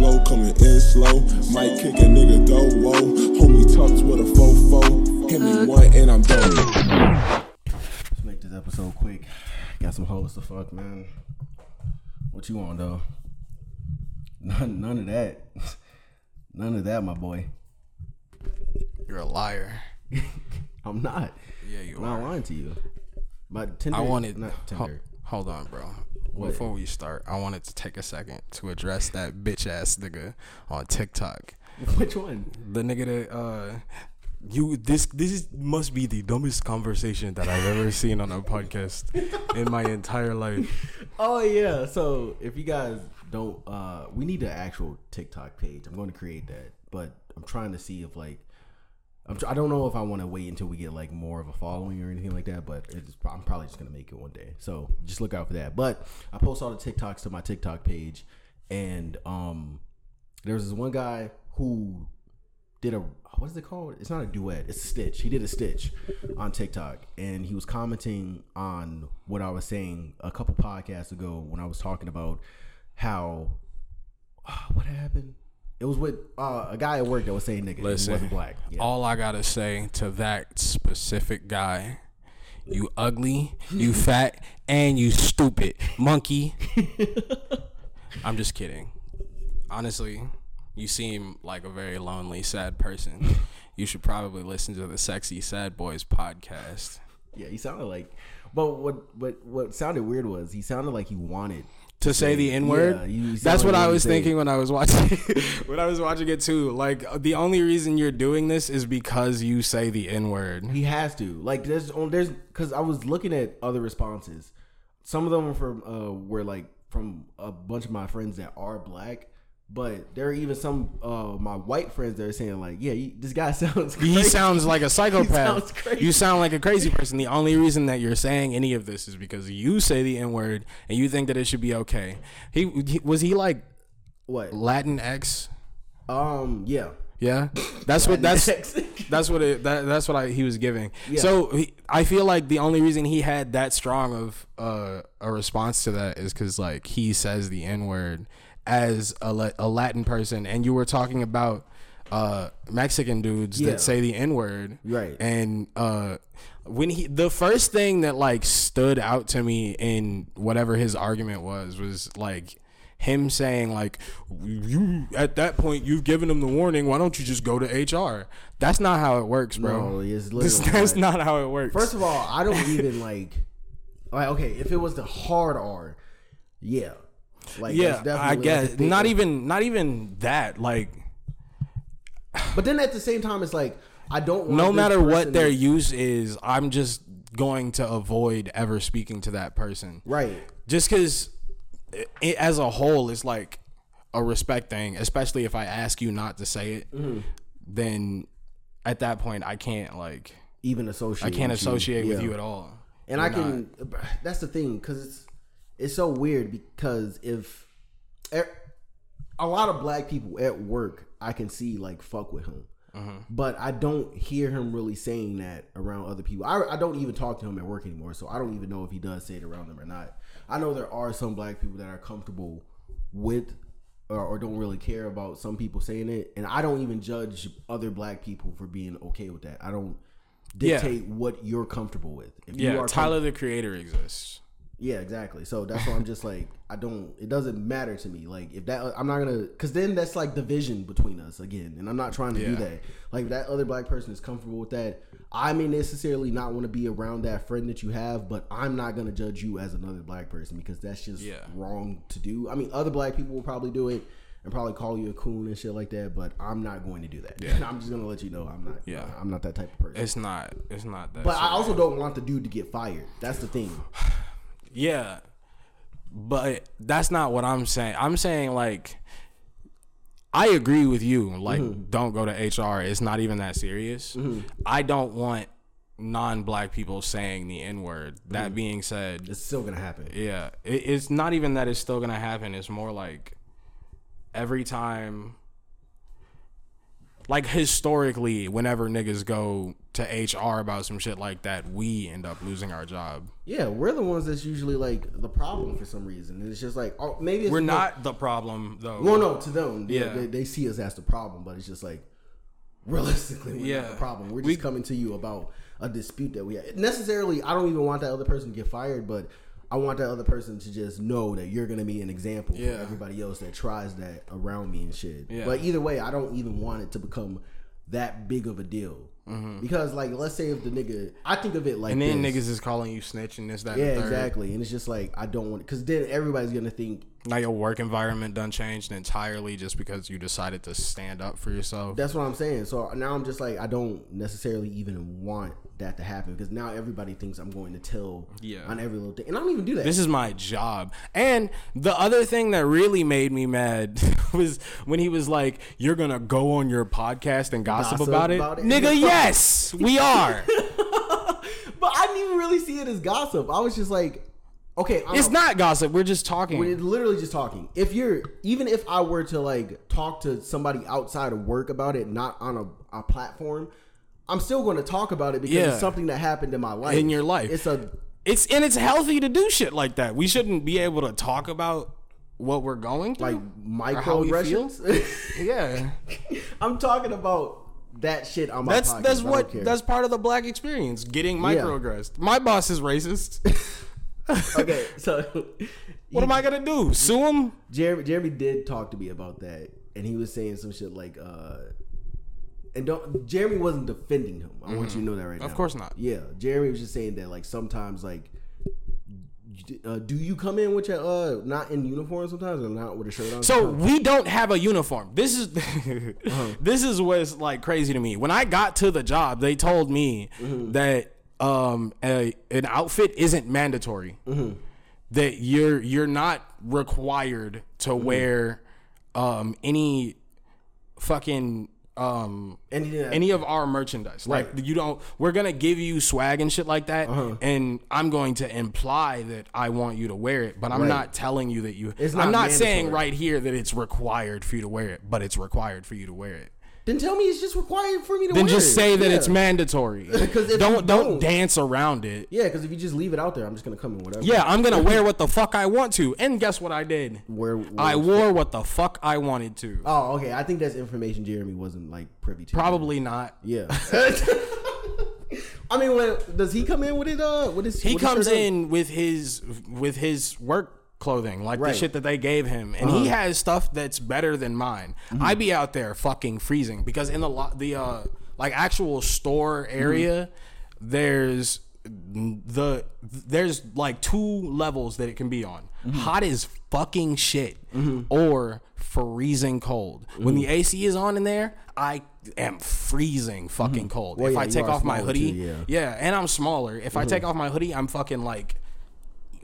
flow coming in slow. Might kick a nigga though, whoa. Homie talks with a fofo. Hit me one and I'm done. Let's make this episode quick. Got some hoes to fuck, man. What you want though? None, none of that. None of that, my boy. You're a liar. I'm not. Yeah, you I'm not lying to you. But Tinder, I wanted. not ho- Tinder. hold on, bro. What? Before we start, I wanted to take a second to address that bitch ass nigga on TikTok. Which one? The nigga that uh you this this is, must be the dumbest conversation that I've ever seen on a podcast in my entire life. Oh yeah. So if you guys don't, uh, we need an actual TikTok page. I'm going to create that, but I'm trying to see if like. I'm I don't know if I want to wait until we get like more of a following or anything like that, but it's, I'm probably just gonna make it one day. So just look out for that. But I post all the TikToks to my TikTok page, and um, there was this one guy who did a what is it called? It's not a duet. It's a stitch. He did a stitch on TikTok, and he was commenting on what I was saying a couple podcasts ago when I was talking about how what happened. It was with uh, a guy at work that was saying nigga. Listen, he wasn't black. Yeah. All I gotta say to that specific guy, you ugly, you fat, and you stupid monkey. I'm just kidding. Honestly, you seem like a very lonely, sad person. You should probably listen to the Sexy Sad Boys podcast. Yeah, he sounded like. But what what what sounded weird was he sounded like he wanted. To say the N word, Yeah, that's what I was thinking when I was watching when I was watching it too. Like the only reason you're doing this is because you say the N word. He has to. Like there's on there's because I was looking at other responses. Some of them were from uh were like from a bunch of my friends that are black. But there are even some uh my white friends that are saying like, yeah, you, this guy sounds. Crazy. He sounds like a sounds psychopath. crazy. You sound like a crazy person. The only reason that you're saying any of this is because you say the N word and you think that it should be okay. He, he was he like what? Latin X? Um, yeah. Yeah, that's what that's that's what it that, that's what I, he was giving. Yeah. So he, I feel like the only reason he had that strong of uh, a response to that is because like he says the N word as a, a Latin person, and you were talking about uh, Mexican dudes Yeah. that say the N word, Right. And uh, when he the first thing that like stood out to me in whatever his argument was was like him saying like you at that point you've given him the warning why don't you just go to hr that's not how it works bro No, it's This- that's not. not how it works First of all, I don't even like. Like, okay, if it was the hard R, yeah, like yeah i like, guess a not even not even that like But then at the same time, it's like I don't. Want no matter what their use is i'm just going to avoid ever speaking to that person right. just because it, as a whole it's like a respect thing especially if i ask you not to say it Mm-hmm. then at that point i can't like Even associate. i can't with you. associate with Yeah. you at all And You're I can. That's the thing, because it's it's so weird. Because if a lot of black people at work, I can see like fuck with him, Mm-hmm. but I don't hear him really saying that around other people. I, I don't even talk to him at work anymore, so I don't even know if he does say it around them or not. I know there are some black people that are comfortable with. Or, or don't really care about some people saying it, and I don't even judge other black people for being okay with that. I don't Yeah. dictate what you're comfortable with. If yeah you are tyler the creator exists yeah, exactly. So that's why I'm just like, I don't. It doesn't matter to me. Like if that, I'm not gonna, because then that's like division between us again, and I'm not trying to do that. Like if that other black person is comfortable with that. I may necessarily not want to be around that friend that you have, but I'm not gonna judge you as another black person because that's just Yeah. wrong to do. I mean, other black people will probably do it and probably call you a coon and shit like that, but I'm not going to do that. Yeah. I'm just gonna let you know I'm not. Yeah. I'm not that type of person. it's not it's not that but I also don't want the dude to get fired. That's the thing. Yeah. But that's not what I'm saying. I'm saying like I agree with you. Like Mm-hmm. don't go to HR. It's not even that serious. I don't want non-black people saying the n-word. Mm-hmm. That being said, It's still gonna happen. yeah, it, it's not even that it's still going to happen. It's more like every time like historically, whenever niggas go to HR about some shit like that, we end up losing our job. Yeah, we're the ones that's usually like the problem for some reason. And it's just like, oh, maybe it's We're not the problem though. Well, no, to them, yeah, Yeah. they, they see us as the problem, but it's just like realistically, we're Yeah. not the problem. We're just We- coming to you about a dispute that we have. Necessarily, I don't even want that other person to get fired, but I want that other person to just know that you're gonna be an example Yeah. for everybody else that tries that around me and shit. Yeah. But either way, I don't even want it to become that big of a deal. Because, like, let's say if the nigga, I think of it like, Mm-hmm. and then this. niggas is calling you snitching and this, that, yeah, and exactly, and it's just like I don't want because then everybody's gonna think Now your work environment done changed entirely just because you decided to stand up for yourself. That's what I'm saying. So now I'm just like I don't necessarily even want that to happen because now everybody thinks I'm going to tell Yeah. on every little thing, and I don't even do that. This is my job. And the other thing that really made me mad was when he was like, "You're gonna go on your podcast and gossip, Gossip about, it. about it? nigga." yes, we are. but I didn't even really see it as gossip. I was just like, okay, I'm it's not gossip. We're just talking. We're literally just talking. If you're even if I were to like talk to somebody outside of work about it, not on a, a platform, I'm still going to talk about it because Yeah. it's something that happened in my life. In your life. it's a It's and it's healthy to do shit like that. We shouldn't be able to talk about what we're going through. like Or how we feel? microaggressions. yeah, I'm talking about that shit on my that's podcast. that's what that's part of the black experience. Getting microaggressed. My boss is racist. okay. So what am I gonna do? Sue him? Jeremy Jeremy did talk to me about that, and he was saying some shit like, uh, and don't Jeremy wasn't defending him. I want you to know that right now. Mm-hmm. Of course not. Yeah, Jeremy was just saying that like sometimes like. Uh, do you come in with your uh not in uniform sometimes or not with a shirt on? So we don't have a uniform. This is Uh-huh. this is what's like crazy to me. When I got to the job, they told me Mm-hmm. that um a, an outfit isn't mandatory. Mm-hmm. That you're you're not required to Mm-hmm. wear um any fucking um he any of our merchandise. Like you don't we're gonna give you swag and shit like that Uh-huh. and I'm going to imply that I want you to wear it, but I'm Right. not telling you that you It's I'm not not saying right here that it's required for you to wear it, but it's required for you to wear it. Then tell me it's just required for me to Then wear just it. say that Yeah. it's mandatory. Because don't don't don't- dance around it. Yeah, because if you just leave it out there, I'm just gonna come in whatever. Yeah, I'm gonna wear what the fuck I want to. And guess what I did? Where, where I wore what the fuck I wanted to. Oh, okay. I think that's information Jeremy wasn't like privy to. Probably not. Yeah. I mean, when, does he come in with it? Uh, with his He with comes in with his with his work clothing, like Right. the shit that they gave him, and he has stuff that's better than mine. I'd be out there fucking freezing because in the lo- the uh like actual store area, there's the there's like two levels that it can be on. Hot as fucking shit or freezing cold. When the AC is on in there, I am freezing fucking cold. Well, if yeah, I take off my hoodie, too, yeah. yeah, and I'm smaller. If I take off my hoodie, I'm fucking like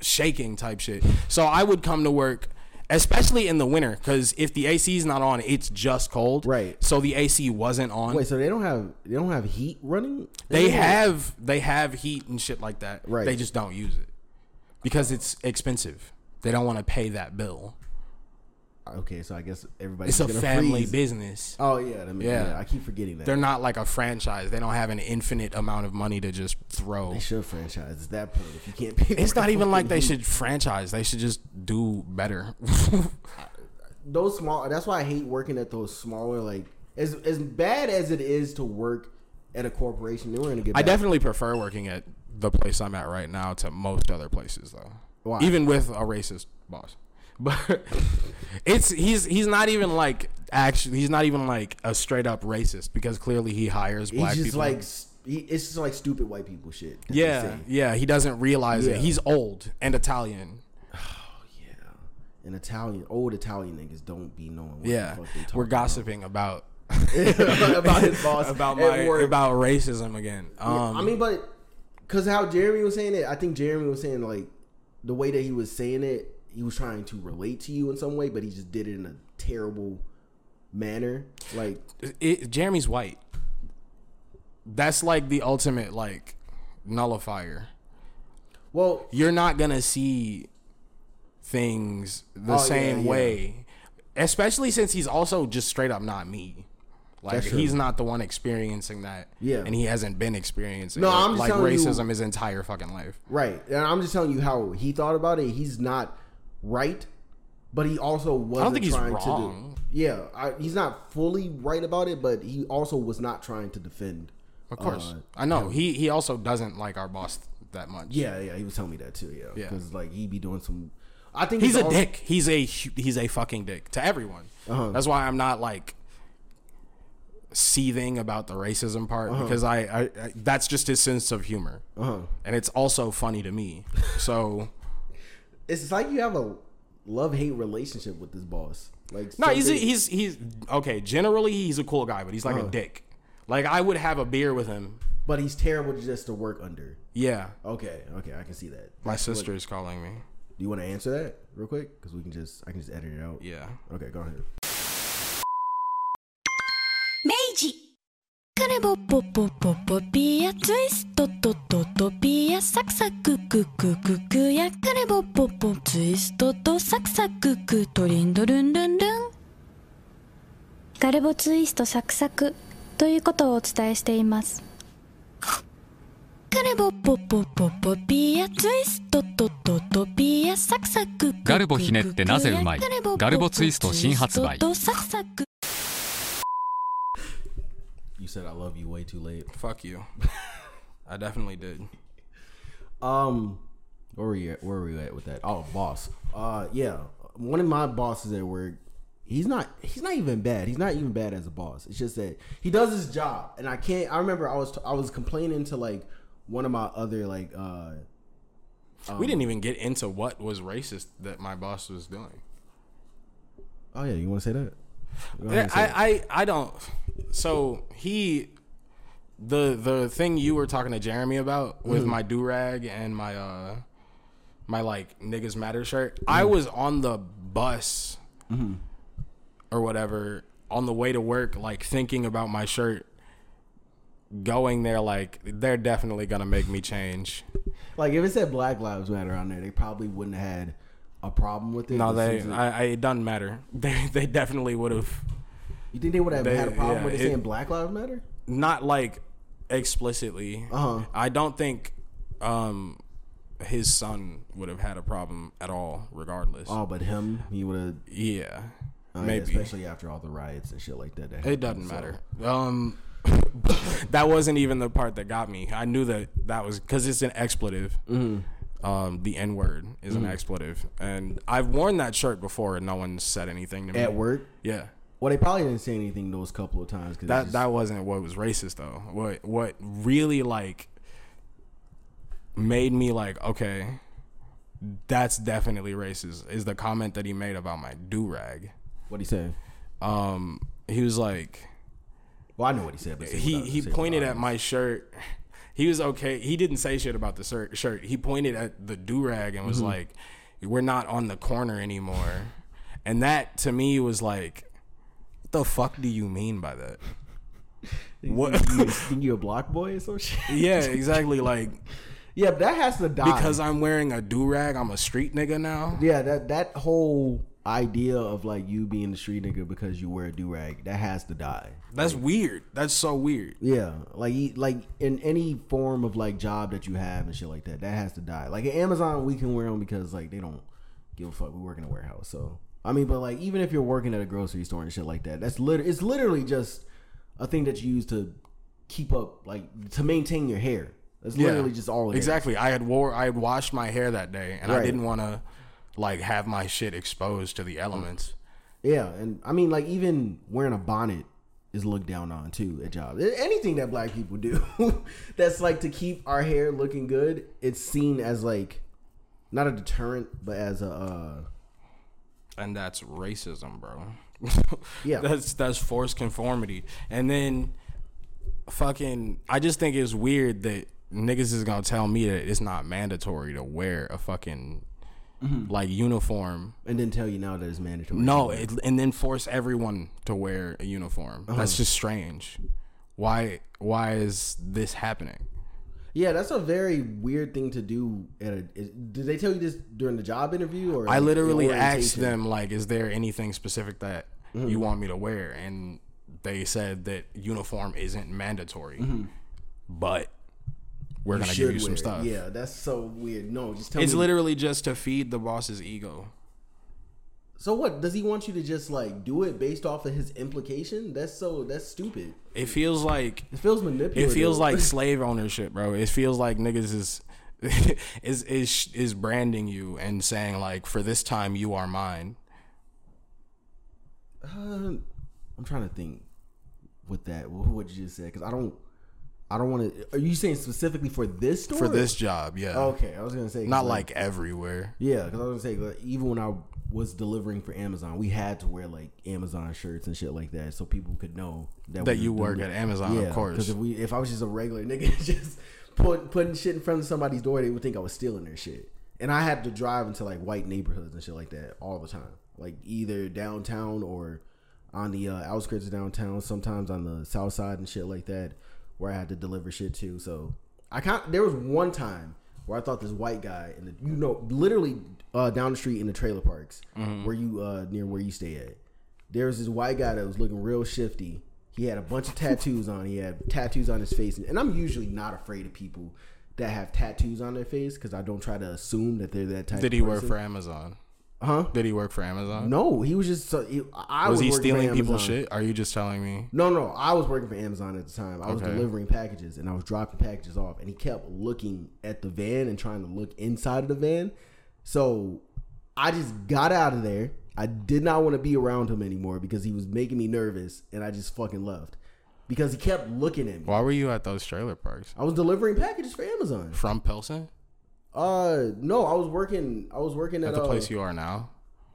shaking type shit. So I would come to work, especially in the winter, because if the AC is not on, it's just cold. Right. So the AC wasn't on. Wait, so they don't have they don't have heat running? they anymore? have they have heat and shit like that. Right. They just don't use it because it's expensive. They don't want to pay that bill. Okay, so I guess everybody's It's a family freeze. business. Oh yeah, that makes, Yeah. yeah. I keep forgetting that. They're not like a franchise. They don't have an infinite amount of money to just throw. they should franchise at that point if you can't pay. It's not even like they should franchise. They should just do better. Those small. That's why I hate working at those smaller. Like as as bad as it is to work at a corporation, then we're gonna get. I back- definitely prefer working at the place I'm at right now to most other places though. Why? Even with a racist boss. But it's he's he's not even like actually he's not even like a straight up racist because clearly he hires black He's just people. like he, it's just like stupid white people shit. yeah, yeah, he doesn't realize Yeah. it. He's old and Italian. Oh yeah. And Italian, old Italian niggas don't be knowing. What Yeah. the fuck talking We're gossiping about about his boss about my about racism again. Um I mean, but because how Jeremy was saying it, I think Jeremy was saying like the way that he was saying it, he was trying to relate to you in some way, but he just did it in a terrible manner. Like, it, Jeremy's white. That's like the ultimate like nullifier. well, You're not gonna see things the Oh, same yeah. way, especially since he's also just straight up not me. Like he's not the one experiencing that. Yeah. And he hasn't been experiencing No, it, I'm just like telling you- racism his entire fucking life. Right. And I'm just telling you how he thought about it. He's not right, but he also wasn't think he's trying wrong. to do. Yeah, I, he's not fully right about it, but he also was not trying to defend. Of course. uh, I know. He he also doesn't like our boss that much. yeah, yeah, he was telling me that too. Yeah, Yeah. because like he'd be doing some. I think He's a also- dick. He's a he's a fucking dick to everyone. Uh-huh. That's why I'm not like seething about the racism part because I, I, I that's just his sense of humor, Uh-huh. and it's also funny to me. So It's like you have a love hate relationship with this boss. Like no, he's a, he's he's okay. Generally, he's a cool guy, but he's like Uh-huh. a dick. Like I would have a beer with him. but he's terrible just to work under. Yeah, Okay, okay, I can see that. my That's sister what- is calling me. do you want to answer that real quick? Because we can just I can just edit it out. Yeah. Okay, go ahead. 明治カレボポポポポピアツイストトトトピアサクサクククククやカレボポポツイストとサクサククトリンドルンルンルンガレボツイストサクサクということをお伝えしていますガレボポポポポピアツイストトトトピアサクサククガルボひねってなぜうまいガルボツイスト新発売サクサク You said I love you way too late. Fuck you. I definitely did. Um, where were you at? Where were we at with that? Oh, boss. Uh, yeah, one of my bosses at work. He's not. He's not even bad. He's not even bad as a boss. It's just that he does his job, and I can't. I remember I was I was complaining to like one of my other like uh we didn't even get into what was racist that my boss was doing. oh yeah you want to say that Go ahead and say it. I, I I don't. So he, the the thing you were talking to Jeremy about with Mm-hmm. my do rag and my uh my like niggas matter shirt. I Mm-hmm. was on the bus or whatever on the way to work, like thinking about my shirt. Going there, like they're definitely gonna make me change. like if it said Black Lives Matter on there, they probably wouldn't have had a problem with it. No, they. it- I, I, it doesn't matter. They they definitely would have you think they would have they- had a problem yeah, with it, saying Black Lives Matter? not like explicitly. Uh-huh. I don't think um his son would have had a problem at all, regardless. Oh, but him, he would have yeah, Uh, maybe especially after all the riots and shit like that. that it doesn't so- matter. Um, that wasn't even the part that got me. I knew that that was because it's an expletive. Mm-hmm. Um, the N word is an expletive, and I've worn that shirt before, and no one said anything to me At work, Yeah, well, they probably didn't say anything those couple of times. Cause that it's that wasn't what was racist though. What what really like made me like okay, that's definitely racist. Is the comment that he made about my do rag. what he said. Um, he was like Well, I know what he said. But he he pointed at my shirt. He was okay. He didn't say shit about the shirt. Shirt. He pointed at the do rag and Mm-hmm. was like, "We're not on the corner anymore." And that to me was like, "What the fuck do you mean by that?" What? You think you a block boy or some shit? yeah, exactly. Like Yeah, that has to die because I'm wearing a do rag, I'm a street nigga now. yeah, that that whole idea of like you being the street nigga because you wear a do rag that has to die. That's weird. That's so weird. Yeah, like like in any form of like job that you have and shit like that, that has to die. Like at Amazon, we can wear them because like they don't give a fuck. We work in a warehouse, so I mean, but like even if you're working at a grocery store and shit like that, that's literally it's literally just a thing that you use to keep up, like to maintain your hair. That's literally just all it is. exactly. I had wore I had washed my hair that day, and I didn't want to like have my shit exposed to the elements. Yeah, and I mean, like even wearing a bonnet is looked down on too at jobs. Anything that black people do that's like to keep our hair looking good, it's seen as like not a deterrent, but as a uh, and that's racism, bro. Yeah. that's that's forced conformity, and then fucking. I just think it's weird that niggas is gonna tell me that it's not mandatory to wear a fucking Mm-hmm. like uniform. and then tell you now that it's mandatory. No, it, and then force everyone to wear a uniform. Uh-huh. That's just strange. Why? Why is this happening? Yeah, that's a very weird thing to do. At a, did they tell you this during the job interview or I literally asked them like, "Is there anything specific that Mm-hmm. you want me to wear?" And they said that uniform isn't mandatory, but we're gonna give you some it. stuff. Yeah, that's so weird. No, just tell It's me. It's literally just to feed the boss's ego. So what? Does he want you to just like do it based off of his implication? That's so that's stupid. It feels like It feels manipulative. it feels like slave ownership, bro. It feels like niggas is is is is branding you and saying like for this time you are mine. Uh, I'm trying to think with that. What you just say? Because I don't. I don't want to. Are you saying specifically for this store? For this job, yeah. Okay, I was gonna say Not like everywhere. Yeah, because I was gonna say like, even when I was delivering for Amazon, we had to wear like Amazon shirts and shit like that, so people could know that, That we you work at. Amazon, of course. Because if we, if I was just a regular nigga, just put putting shit in front of somebody's door, they would think I was stealing their shit. And I had to drive into like white neighborhoods and shit like that all the time, like either downtown or on the uh, outskirts of downtown. Sometimes on the south side and shit like that, where I had to deliver shit too. So I can't. There was one time where I thought this white guy, and you know, literally uh, down the street in the trailer parks where you uh, near where you stay at. There was this white guy that was looking real shifty. He had a bunch of tattoos on. He had tattoos on his face, and I'm usually not afraid of people that have tattoos on their face because I don't try to assume that they're that type. Did he work for Amazon? Huh? Did he work for Amazon? No, he was just. So, he, I Was he stealing people's shit? Are you just telling me? No, no, I was working for Amazon at the time. I was Okay. delivering packages and I was dropping packages off, and he kept looking at the van and trying to look inside of the van. So I just got out of there. I did not want to be around him anymore because he was making me nervous, and I just fucking left because he kept looking at me. Why were you at those trailer parks? I was delivering packages for Amazon. From Pilsen? Uh, no, I was working. I was working at, At the uh, place you are now?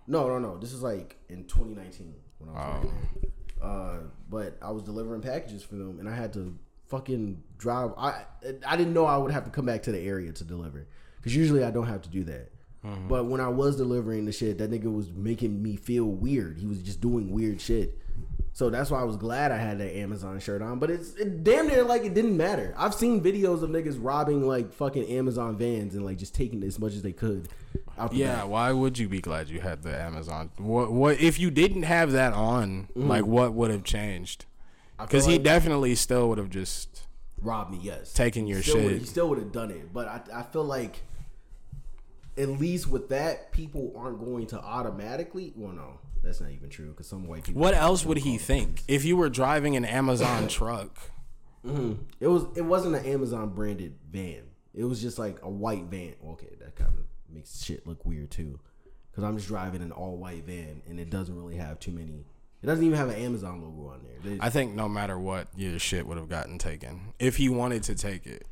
No, no, no. This is like in 2019 when I was Oh. working. Uh, but I was delivering packages for them, and I had to fucking drive. I I didn't know I would have to come back to the area to deliver because usually I don't have to do that. Mm-hmm. But when I was delivering the shit, that nigga was making me feel weird. He was just doing weird shit. So that's why I was glad I had that Amazon shirt on. But it's it damn near like it didn't matter. I've seen videos of niggas robbing like fucking Amazon vans and like just taking as much as they could. The Yeah, back. why would you be glad you had the Amazon? What what if you didn't have that on? Like what would have changed? Because he like- definitely still would have just robbed me. Yes, Taking your Still shit. He still would have done it, but I, I feel like at least with that, people aren't going to automatically. Well, no, that's not even true because some white people. What else would he think if you were driving an Amazon truck? Mm-hmm. It was. It wasn't an Amazon branded van. It was just like a white van. Okay, that kind of makes shit look weird too, because I'm just driving an all white van and it doesn't really have too many. It doesn't even have an Amazon logo on there. They- I think no matter what, your shit would have gotten taken if he wanted to take it.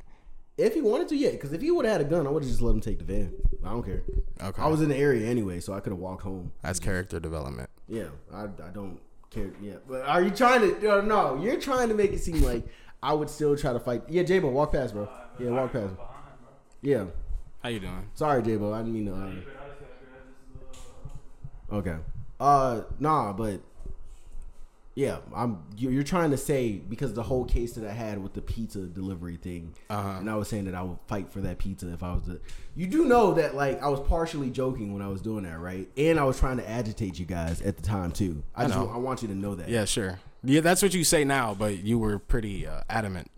If he wanted to, yeah. Because if he would have had a gun, I would have just let him take the van. I don't care. Okay. I was in the area anyway, so I could have walked home. That's character development. Yeah, I, I don't care. Yeah, but are you trying to? No, no, you're trying to make it seem like I would still try to fight. Yeah, J-Bo, walk past, bro. Yeah, walk past. Yeah, How you doing? sorry, J-Bo. I didn't mean to. Uh, okay. Uh, nah, but yeah, I'm. You're, trying to say because the whole case that I had with the pizza delivery thing, Uh-huh. and I was saying that I would fight for that pizza if I was the. You do know that like I was partially joking when I was doing that, right? And I was trying to agitate you guys at the time too. I, I just know. I want you to know that. Yeah, sure. Yeah, that's what you say now, but you were pretty uh, adamant.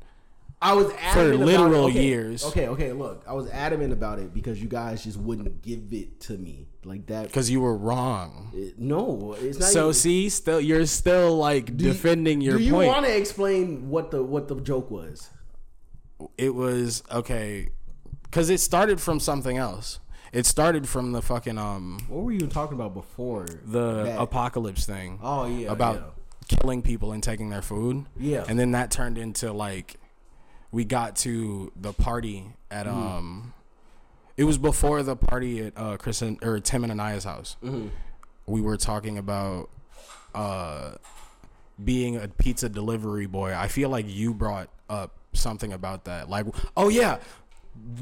I was adamant literal about it. Okay, years. Okay, okay. Look, I was adamant about it because you guys just wouldn't give it to me like that. Because you were wrong. It- no, it's not. So even, see, still you're still like Do you- defending your Do you want to explain what the what the joke was? it was okay because it started from something else. It started from the fucking um What were you talking about before the that? apocalypse thing. Oh, yeah, about killing people and taking their food. Yeah. and then that turned into like we got to the party at Mm-hmm. um. It was before the party at uh Chris and, or Tim and Anaya's house. Mm-hmm. We were talking about uh being a pizza delivery boy. I feel like you brought up something about that. Like, oh yeah,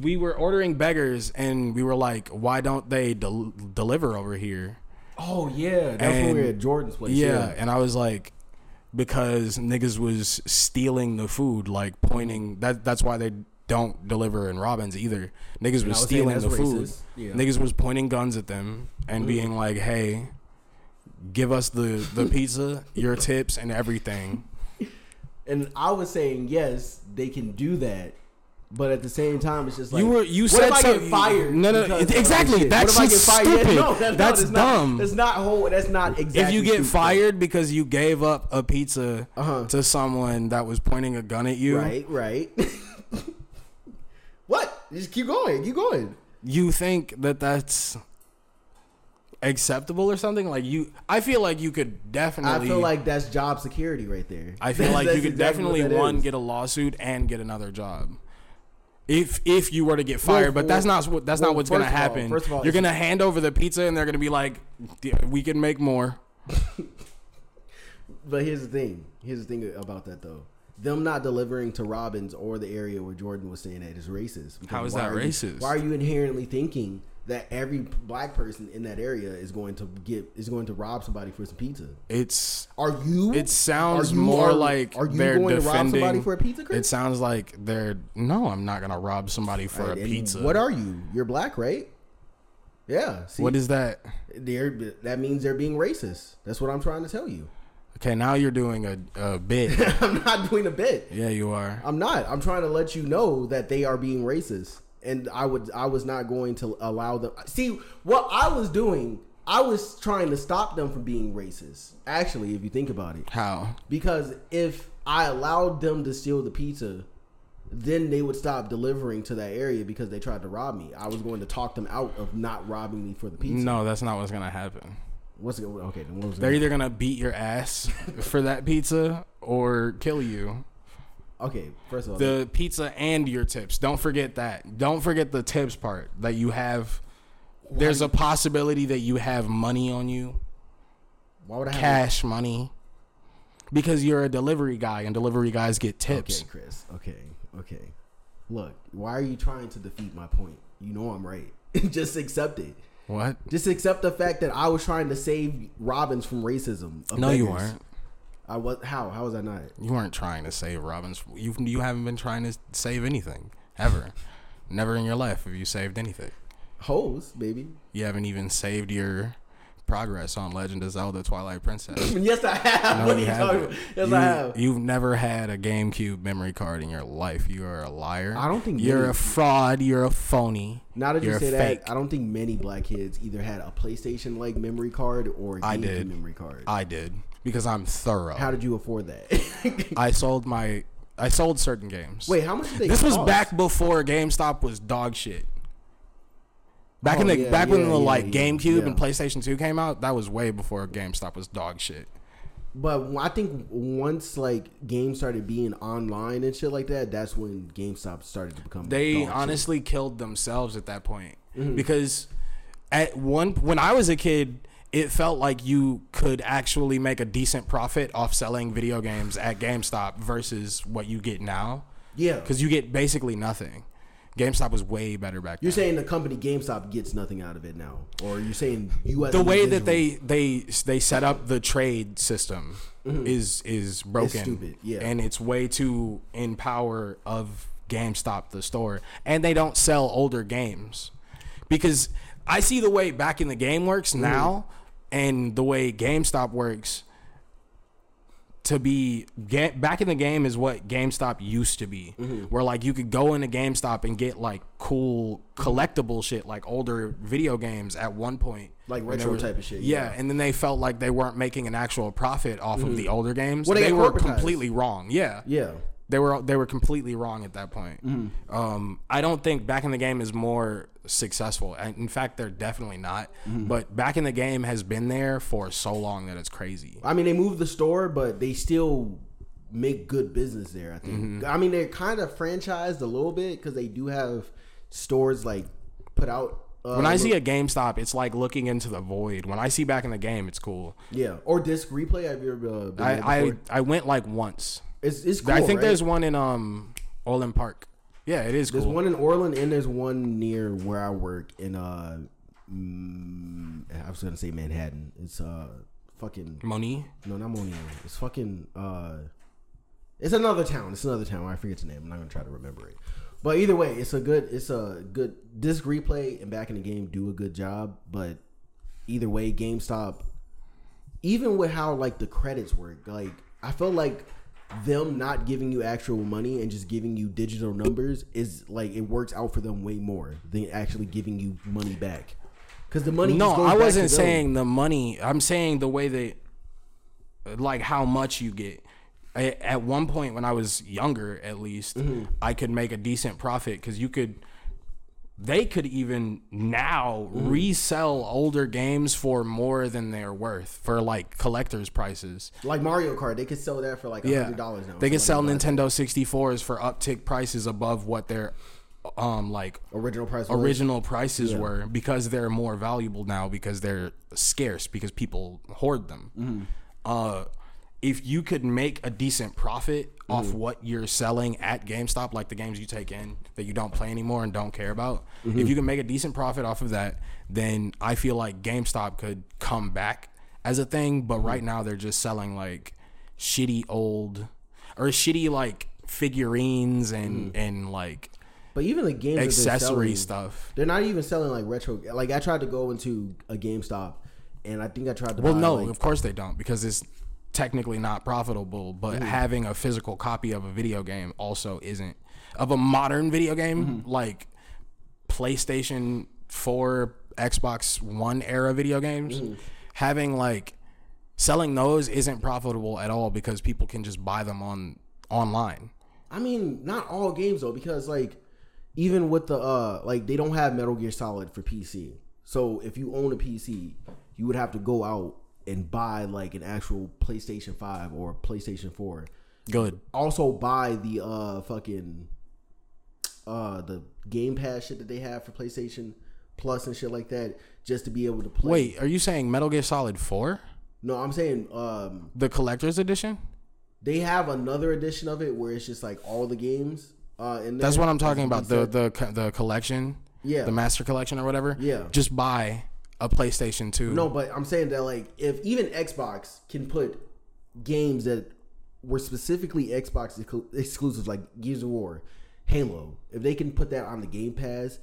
we were ordering beggars and we were like, why don't they del- deliver over here? Oh yeah, that's when we were at Jordan's place. Yeah, Yeah, and I was like, because niggas was stealing the food, like pointing. That that's why they don't deliver in Robbins either. Niggas was stealing the food. Yeah. Niggas was pointing guns at them and being like, "Hey, give us the the pizza, your tips, and everything. And I was saying yes, they can do that. But at the same time, it's just like You were- you what said if I so- get fired? No, no, exactly. that shit? That what if I get fired? Yeah, stupid. no, that's, That's no, that's not- dumb. That's not whole. That's not exactly. if you get stupid. fired because you gave up a pizza Uh-huh. to someone that was pointing a gun at you, right, right. what? Just keep going. Keep going. you think that that's acceptable or something? Like you, I feel like you could definitely I feel like that's job security right there. I feel That's- like that's you could exactly definitely one is. get a lawsuit and get another job. If if you were to get fired, but that's not what that's well, not what's gonna first of all- happen. first of all, you're gonna hand over the pizza and they're gonna be like, "We can make more." But here's the thing. Here's the thing about that though. Them not delivering to Robbins or the area where Jordan was saying that is racist. Because How is that are you- racist? why are you inherently thinking that every black person in that area is going to get is going to rob somebody for some pizza? It's Are you? it sounds you- more are- like are you going to rob somebody for a pizza? Chris? It sounds like they're no. I'm not gonna rob somebody for Right, a pizza. What are you? You're black, right? Yeah. See, what is that? they're, that means they're being racist. That's what I'm trying to tell you. Okay, now you're doing a, a bit. I'm not doing a bit. yeah, you are. I'm not. I'm trying to let you know that they are being racist, and I would. I was not going to allow them. See what I was doing. I was trying to stop them from being racist. Actually, if you think about it, How? because if I allowed them to steal the pizza, then they would stop delivering to that area because they tried to rob me. I was going to talk them out of not robbing me for the pizza. No, that's not what's gonna happen. What's? Okay, then what was They're it? either gonna beat your ass for that pizza or kill you. Okay, first of all, The pizza and your tips. Don't forget that. Don't forget the tips part that you have. There's a possibility that you have money on you, why would I have? cash money, because you're a delivery guy and delivery guys get tips. Okay, Chris. Okay, okay. Look, why are you trying to defeat my point? You know I'm right. Just accept it. What? Just accept the fact that I was trying to save Robbins from racism. No, you beggars. weren't. I was. How? How was I not? You weren't trying to save Robbins. You you haven't been trying to save anything ever. Never in your life have you saved anything. Hoes, baby. You haven't even saved your progress on Legend of Zelda: Twilight Princess. yes, I have. No, what are you talking about? Yes, you, I have. You've never had a GameCube memory card in your life. You are a liar. I don't think you're many- a fraud. You're a phony. now that you say fake. that, I don't think many black kids either had a PlayStation like memory card or a GameCube did. memory card. I did because I'm thorough. How did you afford that? I sold my. I sold certain games. Wait, how much did they? this was back before GameStop was dog shit. Back in Oh, the yeah, back when the yeah, like yeah, GameCube yeah. and PlayStation Two came out, that was way before GameStop was dog shit. But I think once like games started being online and shit like that, that's when GameStop started to become. They dog shit. honestly killed themselves at that point Mm-hmm. because at one when I was a kid, it felt like you could actually make a decent profit off selling video games at GameStop versus what you get now yeah. because you get basically nothing. GameStop was way better back You're then. saying the company GameStop gets nothing out of it now, or you're saying you the way that they they they set up the trade system is is broken Mm-hmm. stupid, yeah. and it's way too in power of GameStop the store and they don't sell older games because I see the way back in the game works Mm-hmm. now and the way GameStop works to be ga- back in the game is what GameStop used to be, Mm-hmm. where like you could go into GameStop and get like cool collectible shit, like older video games at one point, Like retro type of shit, Yeah, yeah. and then they felt like they weren't making an actual profit off of the older games. Well, they they were completely wrong. Yeah, yeah. They were they were completely wrong at that point. Mm-hmm. Um, I don't think back in the game is more successful. In fact, they're definitely not. Mm-hmm. But back in the game has been there for so long that it's crazy. I mean, they moved the store, but they still make good business there. I think. Mm-hmm. I mean, they're kind of franchised a little bit because they do have stores like put out. Uh, When I see a GameStop, it's like looking into the void. When I see back in the game, it's cool. yeah, or disc replay. Have you ever uh, I I. I went like once. It's it's cool. I think right? there's one in um Orland Park. Yeah, it is There's cool. one in Orland and there's one near where I work in uh mm, I was gonna say Manhattan. It's uh fucking Money. no not Monier. It's fucking uh it's another town. It's another town. I forget the name. I'm not gonna try to remember it. But either way, it's a good it's a good disc replay and back in the game do a good job. But either way, GameStop even with how like the credits work, like I feel like them not giving you actual money and just giving you digital numbers is like it works out for them way more than actually giving you money back. Because the money. No, I wasn't saying the money. I'm saying the way that, like, how much you get. I, at one point, when I was younger, at least, Mm-hmm. I could make a decent profit because you could. They could even now Mm-hmm. resell older games for more than they're worth for like collectors' prices. like Mario Kart, they could sell that for like a hundred dollars now. they could sell Nintendo 64s for uptick prices above what their um like original price. was. original prices Yeah. were because they're more valuable now because they're scarce because people hoard them. Mm-hmm. Uh, if you could make a decent profit off Mm-hmm. what you're selling at GameStop, like the games you take in that you don't play anymore and don't care about, Mm-hmm. if you can make a decent profit off of that, then I feel like GameStop could come back as a thing. But Mm-hmm. right now they're just selling like shitty old or shitty like figurines and and like But even the games accessory selling, stuff. They're not even selling like retro. Like I tried to go into a GameStop, and I think I tried to. Well, buy, no, like, of course they don't because it's technically not profitable. But mm. having a physical copy of a video game also isn't of a modern video game mm-hmm. like PlayStation Four, Xbox One era video games. Mm. Having like selling those isn't profitable at all because people can just buy them on online. I mean, not all games though, because like even with the uh like they don't have Metal Gear Solid for PC. So if you own a PC, you would have to go out and buy like an actual PlayStation 5 or PlayStation 4. Good. Also buy the uh fucking uh the Game Pass shit that they have for PlayStation Plus and shit like that just to be able to play. Wait, are you saying Metal Gear Solid Four, No, I'm saying um the collector's edition? they have another edition of it where it's just like all the games uh in there. That's what I'm talking about. The the the collection. Yeah. The master collection or whatever. Yeah. Just buy a PlayStation 2. No, but I'm saying that like if even Xbox can put games that were specifically Xbox exclu- exclusives like Gears of War, Halo, if they can put that on the Game Pass,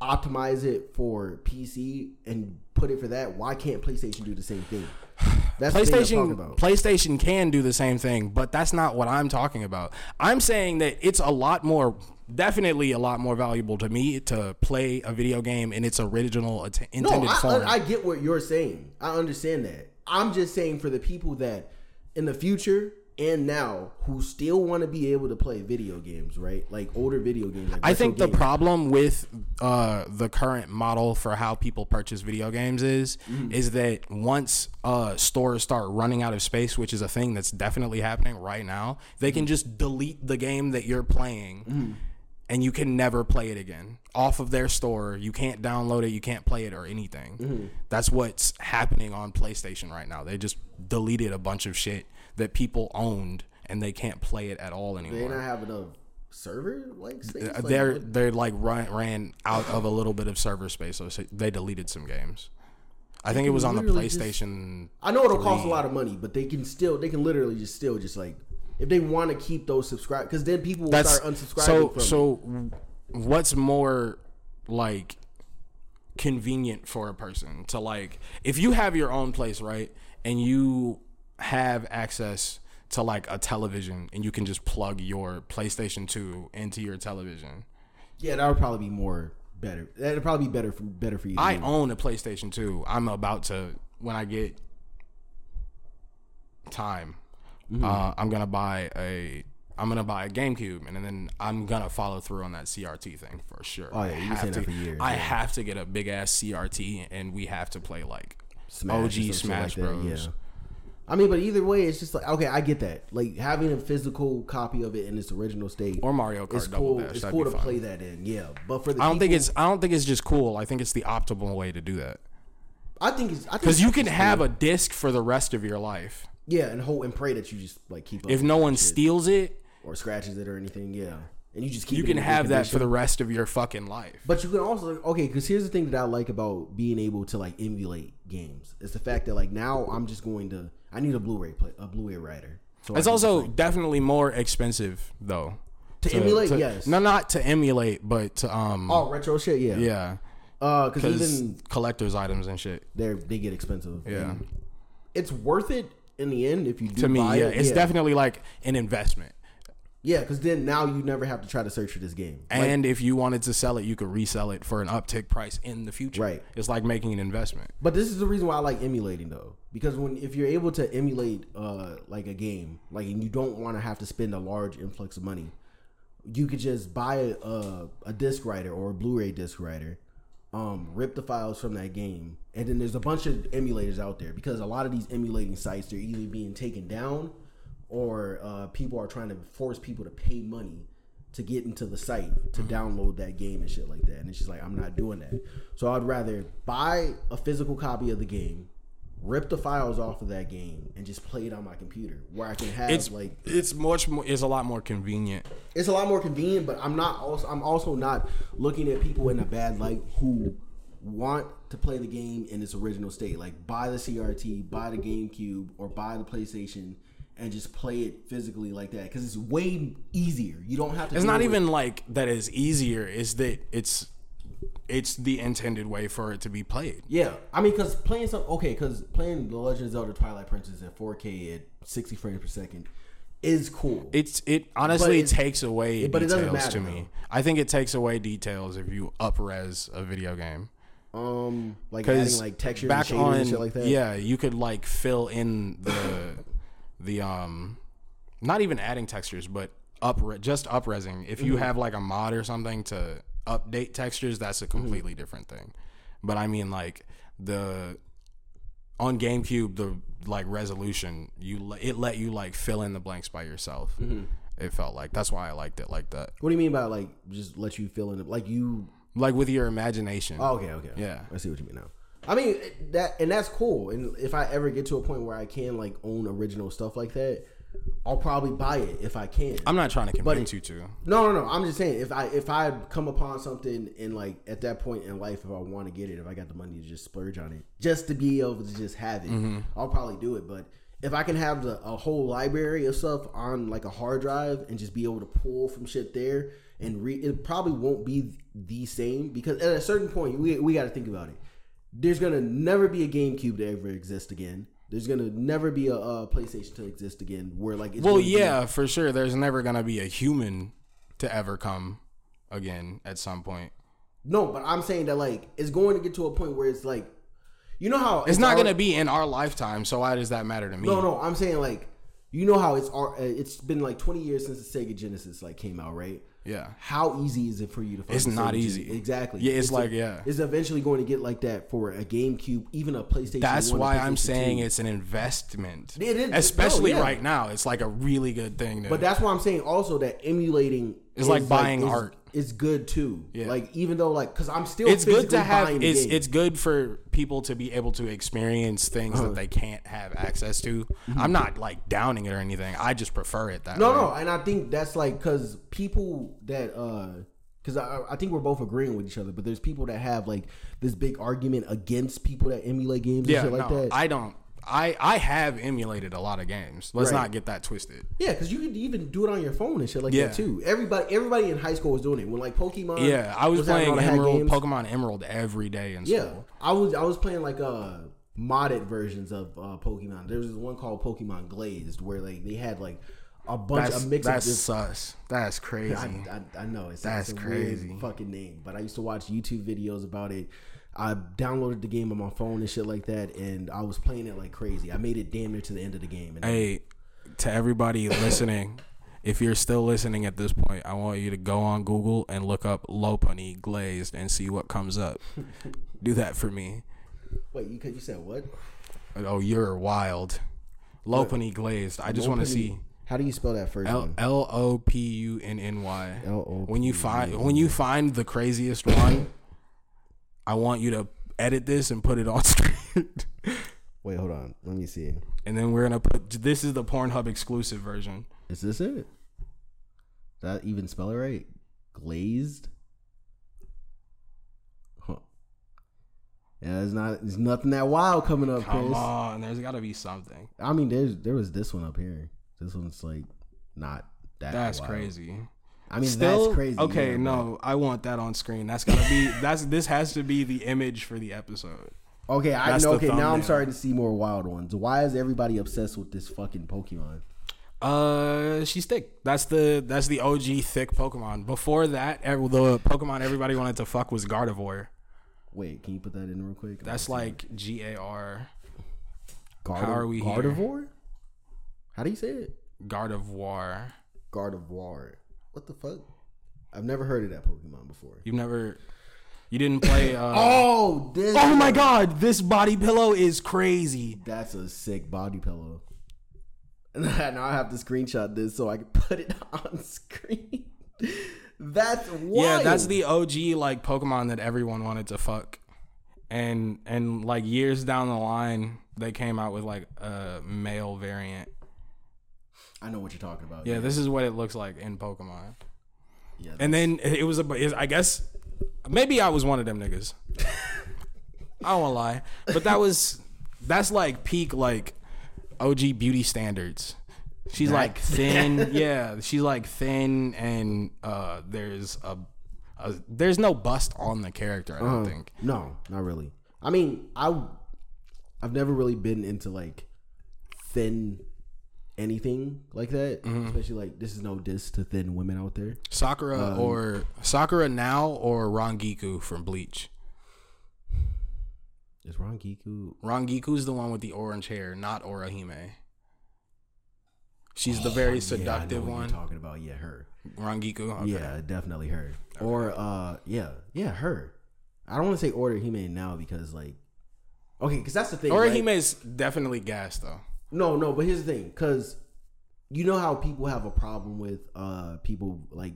optimize it for PC and put it for that, why can't PlayStation do the same thing? That's the thing I'm PlayStation about. PlayStation can do the same thing, but that's not what I'm talking about. I'm saying that it's a lot more definitely a lot more valuable to me to play a video game in its original att- no, intended I, form. I, I get what you're saying. I understand that. I'm just saying for the people that in the future and now who still want to be able to play video games, right? Like older video games. Like I think the games. problem with uh, the current model for how people purchase video games is Mm-hmm. is that once uh, stores start running out of space, which is a thing that's definitely happening right now, they Mm-hmm. can just delete the game that you're playing. And you can never play it again off of their store. You can't download it. You can't play it or anything. Mm-hmm. That's what's happening on PlayStation right now. They just deleted a bunch of shit that people owned, and they can't play it at all anymore. They not have enough server like space. They're what- they're like ran, ran out of a little bit of server space, so they deleted some games. I think it was on the literally just- PlayStation. I know it'll cost a lot of money, but they can still they can literally just still just like if they want to keep those subscribe because then people will That's start unsubscribing. so from so. What's more like convenient for a person to like if you have your own place, right, and you have access to like a television and you can just plug your PlayStation 2 into your television. yeah, that would probably be more better. That'd probably be better for better for you. I own a PlayStation 2. I'm about to when I get time, Mm-hmm. uh, I'm gonna buy a I'm gonna buy a GameCube and then I'm gonna follow through on that CRT thing for sure. Oh, yeah, you've been to, that for years, I yeah. have to get a big ass CRT and we have to play like Smash OG Smash like Bros. yeah. I mean, but either way, it's just like okay, I get that. Like having a physical copy of it in its original state, Or Mario Kart it's cool. Dash, It's cool to fun. play that in, yeah. But for the I don't think it's I don't think it's just cool. I think it's the optimal way to do that I think it's because you can have cool. a disc for the rest of your life yeah, and hope and pray that you just like keep up if no one steals it. or scratches it or anything, yeah. And you just keep You can have that for the rest of your fucking life. But you can also okay, because here's the thing that I like about being able to like emulate games. It's the fact that like now I'm just going to I need a Blu-ray play, a Blu-ray writer. So It's also like, definitely more expensive though. To emulate, yes. No, not to emulate, but to um. oh retro shit, yeah, yeah, Uh, because because even collectors items and shit. they they get expensive. Yeah. It's worth it in the end if you do To me, yeah, it. it's yeah. definitely like an investment. yeah, because then now you never have to try to search for this game. Like, And if you wanted to sell it, you could resell it for an uptick price in the future. Right. It's like making an investment. But this is the reason why I like emulating though, because when if you're able to emulate uh like a game, like and you don't want to have to spend a large influx of money, you could just buy a a, a disc writer or a Blu-ray disc writer, um, rip the files from that game, and then there's a bunch of emulators out there because a lot of these emulating sites they're either being taken down or uh, people are trying to force people to pay money to get into the site to download that game and shit like that. And it's just like I'm not doing that. So I'd rather buy a physical copy of the game, rip the files off of that game, and just play it on my computer where I can have It's like it's much more. It's a lot more convenient. it's a lot more convenient. But I'm not also I'm also not looking at people in a bad light who want to play the game in its original state. Like buy the CRT, buy the GameCube, or buy the PlayStation. And just play it physically like that because it's way easier. You don't have to. It's not with- even like that is easier. Is that it's it's the intended way for it to be played. Yeah, I mean, because playing some okay, because playing The Legend of Zelda: Twilight Princess at 4K at 60 frames per second is cool. It's it honestly it's- takes away but it doesn't details to matter, me. though. I think it takes away details if you upres a video game. um, like adding like textures back and on and shit like that. yeah, you could like fill in the the um not even adding textures, but up just upresing. If Mm-hmm. you have like a mod or something to update textures, that's a Mm-hmm. completely different thing. But I mean like the on GameCube the like resolution you it let you like fill in the blanks by yourself. Mm-hmm. It felt like that's why I liked it like that. What do you mean by like just let you fill in it? Like you? Like with your imagination. Oh, okay, okay. Yeah. I see what you mean now. I mean that, and that's cool. And if I ever get to a point where I can like own original stuff like that, I'll probably buy it if I can. I'm not trying to But- convince you to. No, no, no. I'm just saying if I if I come upon something and like at that point in life, if I want to get it, if I got the money to just splurge on it, just to be able to just have it, Mm-hmm. I'll probably do it. But if I can have the, a whole library of stuff on like a hard drive and just be able to pull from shit there and read, it probably won't be the same because at a certain point we we got to think about it. There's gonna never be a GameCube to ever exist again. There's gonna never be a, uh PlayStation to exist again. Where like it's Well, yeah, for sure. There's never gonna be a human to ever come again at some point. No, but I'm saying that like it's going to get to a point where it's like, you know how It's not our- gonna be in our lifetime, so why does that matter to me? No, no, I'm saying like, you know how it's our, it's been like 20 years since the Sega Genesis like came out, right? Yeah. How easy is it for you to? Find It's not easy. Exactly. Yeah, it's like- a- yeah. It's eventually going to get like that for a GameCube, even a PlayStation. That's 1, a why I'm saying 2. it's an investment. It is- Especially no, yeah. right now. It's like a really good thing to But that's why I'm saying also that emulating It's is, like buying is- art. It's good too. Yeah. Like even though like because I'm still it's good to have it's it's good for people to be able to experience things Uh-huh. that they can't have access to. I'm not like downing it or anything. I just prefer it that Mm-hmm. No, way. no, and I think that's like because people that uh because I, I think we're both agreeing with each other, but there's people that have like this big argument against people that emulate games and Yeah, shit like no, that. I don't. I I have emulated a lot of games. Let's Right. not get that twisted. yeah, because you could even do it on your phone and shit like Yeah. that too. Everybody, everybody in high school was doing it when like Pokemon. Yeah, I was, having playing all the hack Emerald. Pokemon Emerald every day in Yeah, school. I was I was playing like uh modded versions of uh Pokemon. There was one called Pokemon Glazed where like they had like a bunch That's of mix that's of this. sus. That's crazy. I, I, I know it's That's it's a crazy. fucking name, but I used to watch YouTube videos about it. I downloaded the game on my phone and shit like that, and I was playing it like crazy. I made it damn near to the end of the game. And hey, to everybody listening, if you're still listening at this point, I want you to go on Google and look up Lopunny glazed and see what comes up. Do that for me. wait, you you said what? Oh, you're wild. Lopunny glazed. I just want to see. How do you spell that first L O P U N N Y. When you find when you find the craziest one, I want you to edit this and put it on screen. Wait, hold on. Let me see. and then we're gonna put this is the Pornhub exclusive version. Is this it? I even spell it right? Glazed. Huh. Yeah, there's not. There's nothing that wild coming up, Come Chris. on, there's got to be something. I mean, there's there was this one up here. This one's like not that. That's wild. crazy. I mean, Still that's crazy. Okay, no, I want that on screen. That's gotta be. that's this has to be the image for the episode. Okay, I That's know. Okay, now I'm thumbnail. starting to see more wild ones. Why is everybody obsessed with this fucking Pokemon? Uh, she's thick. That's the that's the OG thick Pokemon. Before that, the Pokemon everybody wanted to fuck was Gardevoir. Wait, can you put that in real quick? That's like G A R how are we here? Gardevoir? How do you say it? Gardevoir. Gardevoir. What the fuck? I've never heard of that Pokemon before. You've never, you didn't play. Uh, Oh, this. oh my god, this body pillow is crazy. That's a sick body pillow. now I have to screenshot this so I can put it on screen. That's wild. Yeah, that's the OG like Pokemon that everyone wanted to fuck, and and like years down the line, they came out with like a male variant. I know what you're talking about. Yeah, this is what it looks like in Pokemon. Yeah, And then it was a, I guess, maybe I was one of them niggas. I don't wanna lie, but that was that's like peak like OG beauty standards. She's like thin, yeah. She's like thin, and uh, there's a, a there's no bust on the character. I don't think. No, not really. I mean, I I've never really been into like thin anything like that. Mm-hmm. Especially like this is no diss to thin women out there. Sakura or Sakura now or Rangiku from Bleach. Is Rangiku? Rangiku's the one with the orange hair, not Orihime. She's the very seductive Oh, yeah, know what one. Talking about yeah, her. Rangiku. Okay. Yeah, definitely her. Or uh, yeah, yeah, her. I don't want to say Orihime now because like, okay, because that's the thing. right? Orihime is definitely gas though. No, no, but here's the thing, because you know how people have a problem with uh people like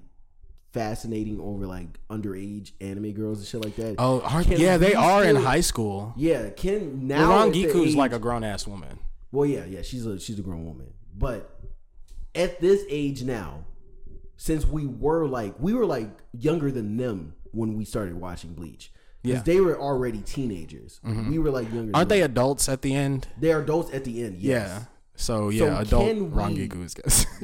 fascinating over like underage anime girls and shit like that. Oh, are, yeah, they are in high school. Yeah, Ken now Rangiku's age- like a grown ass woman. well, yeah, yeah, she's a she's a grown woman, but at this age now, since we were like we were like younger than them when we started watching Bleach. Because Yeah. Mm-hmm. they were already teenagers. We were like younger. Aren't they them. adults at the end? They're adults at the end. Yes. Yeah. So yeah, adult can we- Rangiku is gas.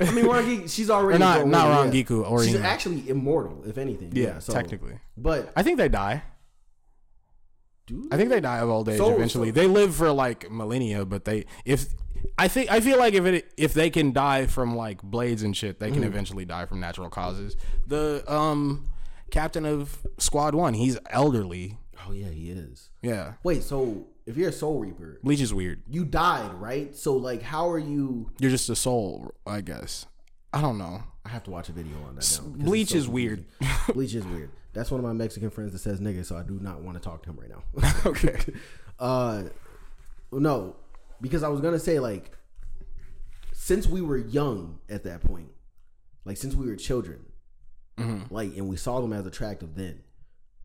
I mean, Rangi, she's already Or not- grown not yeah. Rangiku, or she's actually immortal, if anything. Yeah, yeah, so- technically. But I think they die. dude, I think they die of old age So- eventually. so- they live for like millennia, but they if I think I feel like if it if they can die from like blades and shit, they can Mm-hmm. eventually die from natural causes. The um captain of Squad One, he's elderly. oh yeah, he is. Yeah, Wait, so if you're a Soul Reaper, Bleach is weird. you died, right? So like, how are you? You're just a soul, I guess. I don't know. I have to watch a video on that. Now, Bleach so is weird. Bleach is weird. That's one of my Mexican friends that says nigga, so I do not want to talk to him right now. okay. Uh, no, because I was gonna say like, since we were young at that point, like since we were children, Mm-hmm. like, and we saw them as attractive then.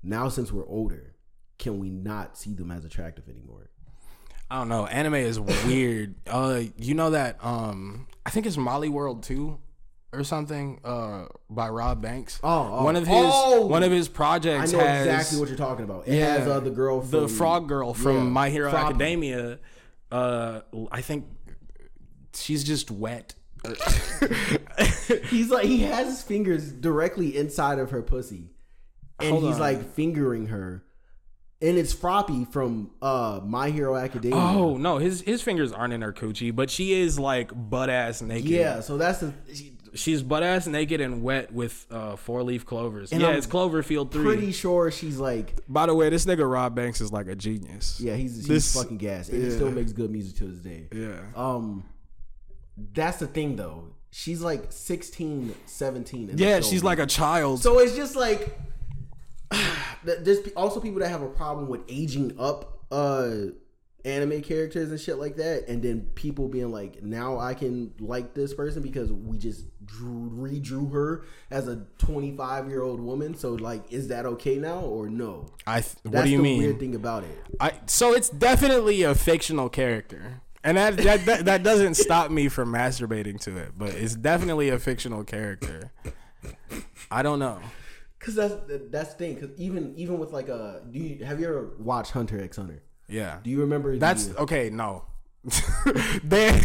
Now, since we're older, can we not see them as attractive anymore? I don't know. Anime is weird. Uh, you know that um, I think it's Molly World two or something. Uh, by Rob Banks. Oh, oh. one of his Oh! one of his projects. I know has exactly what you're talking about. It has uh, the girl, from, the frog girl from yeah, My Hero. Academia. Uh, I think she's just wet. He's like he has his fingers directly inside of her pussy, and Hold he's on. like fingering her, and it's Froppy from uh My Hero Academia. Oh no, his his fingers aren't in her coochie, but she is like butt ass naked. yeah. So that's the she- she's butt ass naked and wet with uh, four leaf clovers. And yeah, I'm it's Cloverfield three. pretty sure she's like By the way, this nigga Rob Banks is like a genius. yeah he's he's This- fucking gas, and he still makes good music to this day. Yeah. Um, that's the thing though. She's like 16, 17. in Yeah, she's like a child. So it's just like there's also people that have a problem with aging up uh anime characters and shit like that, and then people being like, now I can like this person because we just drew redrew her as a 25 year old woman. So like, is that okay now or no? I th- what do you the mean? weird thing about it. I so it's definitely a fictional character. And that, that that that doesn't stop me from masturbating to it, but it's definitely a fictional character. I don't know. Cause that's that's the thing. Cause even even with like a, do you have you ever watched Hunter X Hunter? Yeah. Do you remember? That's the, okay, no. They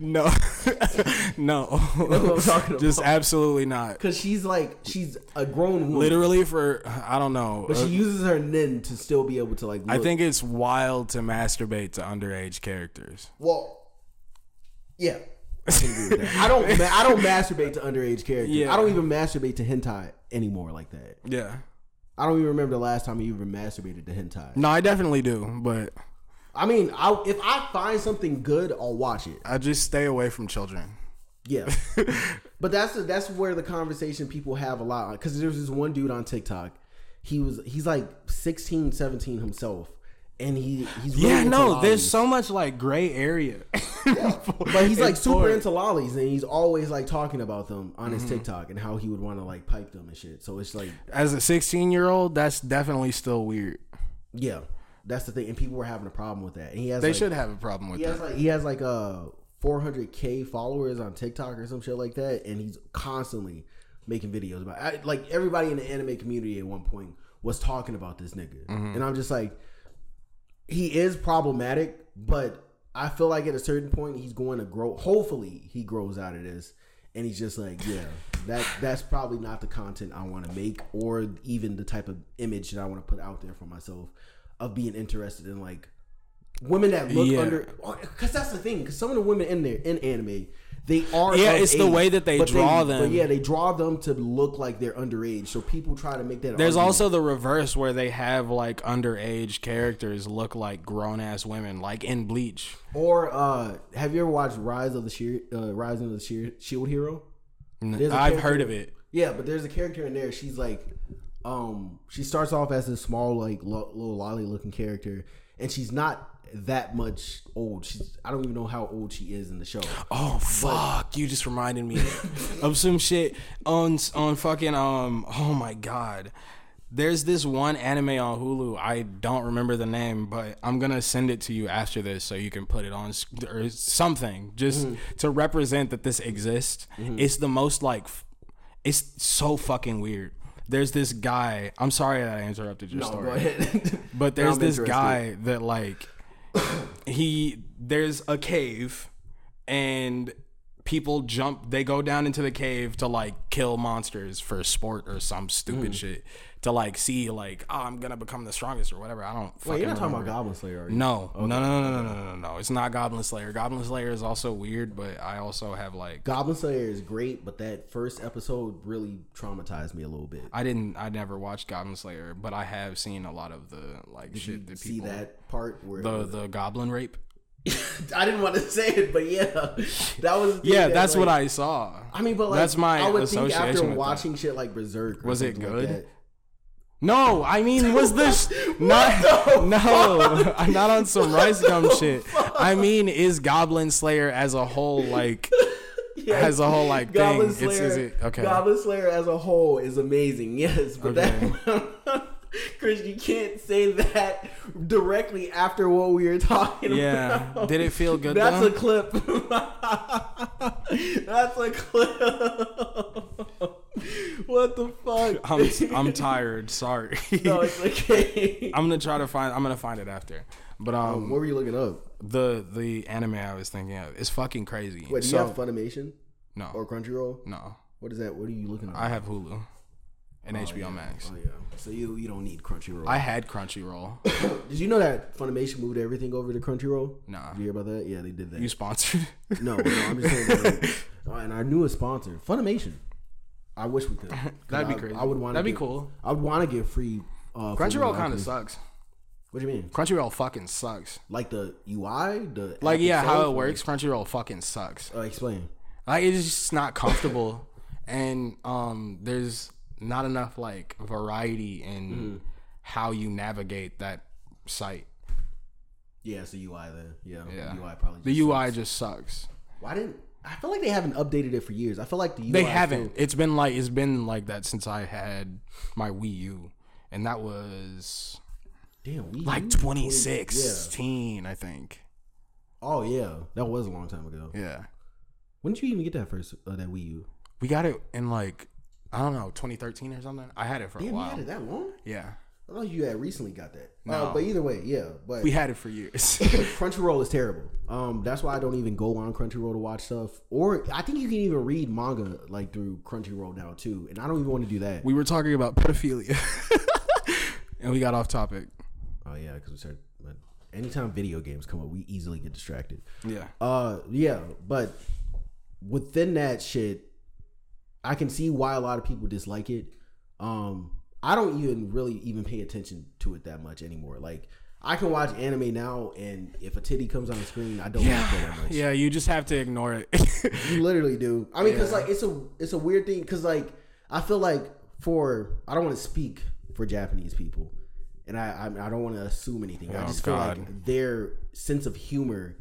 no no what I'm talking just absolutely not Because she's like she's a grown woman, literally for i don't know but she Uh, uses her Nen to still be able to like. i think it's wild to masturbate to underage characters Well, yeah. I, can agree with that. I don't. I don't masturbate to underage characters. Yeah. I don't even masturbate to hentai anymore like that. yeah I don't even remember the last time you even masturbated to hentai. no i definitely do but I mean, I, if I find something good, I'll watch it. i just stay away from children Yeah, but that's that's where the conversation people have a lot because there's this one dude on TikTok. He was he's like 16, 17 himself, and he he's really yeah no there's so much like gray area But he's like It's super boring. into lolis, and he's always like talking about them on Mm-hmm. his TikTok and how he would want to like pipe them and shit. So it's like, as a 16 year old that's definitely still weird yeah, that's the thing, and people were having a problem with that. And he has they like, should have a problem with He has like he has like uh 400k followers on TikTok or some shit like that, and he's constantly making videos about. I, like everybody in the anime community at one point was talking about this nigga, Mm-hmm. and I'm just like, he is problematic, but I feel like at a certain point he's going to grow. Hopefully, he grows out of this, and he's just like, yeah, that that's probably not the content I want to make, or even the type of image that I want to put out there for myself of being interested in like women that look Yeah. under because that's the thing because some of the women in there in anime they are Yeah, it's the way that they draw but them. yeah they draw them to look like they're underage so people try to make that There's argument. also the reverse where they have like underage characters look like grown ass women, like in Bleach. or uh have you ever watched rise of the Sheer, uh, rise of the Sheer, shield hero I've heard of it. yeah but there's a character in there she's like um she starts off as this small like lo- little lolly looking character and she's not that much old she's i don't even know how old she is in the show Oh fuck! You just reminded me of some shit on on fucking um. Oh my god. There's this one anime on Hulu. I don't remember the name, but I'm gonna send it to you after this so you can put it on or something just Mm-hmm. to represent that this exists. It's the most like, it's so fucking weird. There's this guy. I'm sorry that I interrupted your no, story. go ahead But there's I'm this interested. guy that like he there's a cave and people jump they go down into the cave to like kill monsters for sport or some stupid Mm. shit to like see like oh I'm gonna become the strongest or whatever. I don't. Wait, you're not talking about Goblin Slayer, are you? No, okay. no, no, no, no, no, no, no. It's not Goblin Slayer. Goblin Slayer is also weird, but I also have like Goblin Slayer is great, but that first episode really traumatized me a little bit. I didn't. I never watched Goblin Slayer, but I have seen a lot of the like Did shit. You that people, see that part where the the like, goblin rape. I didn't want to say it, but yeah, that was. yeah, that, that's like, what I saw. I mean, but like, that's my. I would think after watching that. shit like Berserk, was it good? Like no, I mean, was this not? No, I'm not on some rice gum shit. I mean, is Goblin Slayer as a whole like as a whole like Goblin thing? Slayer, It's is it okay? Goblin Slayer as a whole is amazing, yes, but that. Chris, you can't say that directly after what we were talking Yeah. about. Did it feel good That's though? a clip. That's a clip. what the fuck? I'm I'm tired. Sorry. no, it's okay. I'm gonna try to find. I'm gonna find it after. But um, what were you looking up? the the anime I was thinking of is fucking crazy. Wait, do so, you have Funimation no, or Crunchyroll? no, What is that? What are you looking at? I have Hulu and Oh, HBO yeah. Max. Oh yeah. So you you don't need Crunchyroll. I had Crunchyroll. Did you know that Funimation moved everything over to Crunchyroll? Nah. Did you hear about that? Yeah, they did that. You sponsored? no, no, I'm just saying. That, like, uh, and our newest sponsor, Funimation. I wish we could. That'd be I- crazy. I would want. That'd be cool. I would want to get free. Uh, Crunchyroll kind of sucks. What do you mean? Crunchyroll fucking sucks. Like the UI, the Like yeah, how it or- works. Crunchyroll fucking sucks. Uh, explain. Like it's just not comfortable, and um, there's not enough like variety in Mm-hmm. how you navigate that site. Yeah, it's the UI then. Yeah, Yeah, the UI probably. the UI sucks. just sucks. Why didn't? I feel like they haven't updated it for years. I feel like the UI They haven't. It's been like it's been like that since I had my Wii U, and that was Damn, we like 2016, I think. Oh yeah, that was a long time ago. Yeah, When did you even get that first uh, that Wii U? we got it in like I don't know 2013 or something. I had it for Damn, a you while. had it that long? Yeah, I thought you had recently got that. No. Uh, but either way, yeah. But We had it for years. Crunchyroll is terrible. Um, that's why I don't even go on Crunchyroll to watch stuff. Or I think you can even read manga like through Crunchyroll now too, and I don't even want to do that. we were talking about pedophilia, and we got off topic. oh yeah, because we started. But anytime video games come up, we easily get distracted. Yeah. Uh, yeah, but within that shit, I can see why a lot of people dislike it. Um, I don't even really even pay attention to it that much anymore. Like, I can watch anime now, and if a titty comes on the screen, I don't like that that much. Yeah, you just have to ignore it. You literally do. I mean, because like it's a it's a weird thing. Because like I feel like for I don't want to speak for Japanese people, and I I, I don't want to assume anything. I Oh, just feel like their sense of humor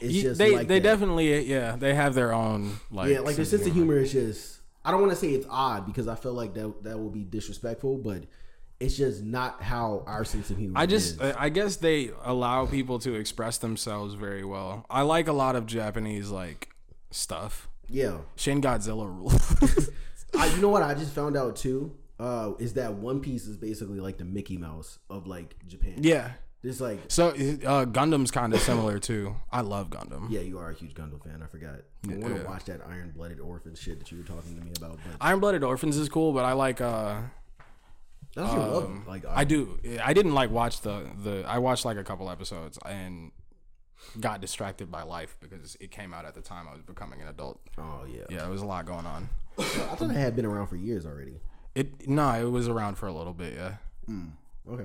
is You- just they like they that. definitely yeah they have their own like yeah, like their sense of humor is just. I don't want to say it's odd because I feel like that that will be disrespectful, but it's just not how our sense of humor. I just is. I guess they allow people to express themselves very well. I like a lot of Japanese like stuff. yeah. Shin Godzilla rules. I, you know what I just found out too uh, is that One Piece is basically like the Mickey Mouse of like Japan. yeah. It's like So uh, Gundam's kind of similar too. I love Gundam. Yeah, you are a huge Gundam fan. I forgot. I want to Yeah. watch that Iron Blooded Orphans shit that you were talking to me about. But Iron Blooded Orphans is cool, but I like uh that's your love. Like I do. I didn't like watch the the. I watched like a couple episodes and got distracted by life because it came out at the time I was becoming an adult. Oh yeah. Yeah, there was a lot going on. I thought it had been around for years already. It no, it was around for a little bit, yeah, Okay.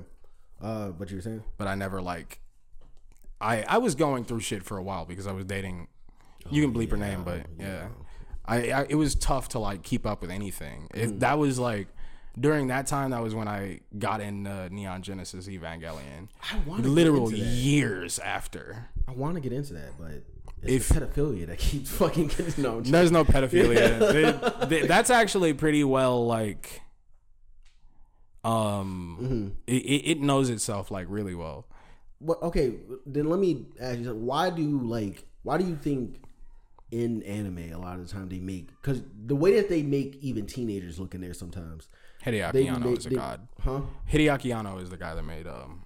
Uh, but you were saying? but I never like. I I was going through shit for a while because I was dating. You can bleep her name, but yeah, I, I it was tough to like keep up with anything. If that was like. During that time, that was when I got in uh, Neon Genesis Evangelion. I want Literal Get into that. years after. I want to get into that, but it's the pedophilia that keeps fucking getting no. There's no pedophilia. They- they- that's actually pretty well like. Um, Mm-hmm. it, it knows itself like really well. What, okay, then let me ask you something. Why do like? Why do you think in anime a lot of the time they make because the way that they make even teenagers look in there sometimes Hideaki they, Anno they- is a they- god. huh? Hideaki Anno is the guy that made um,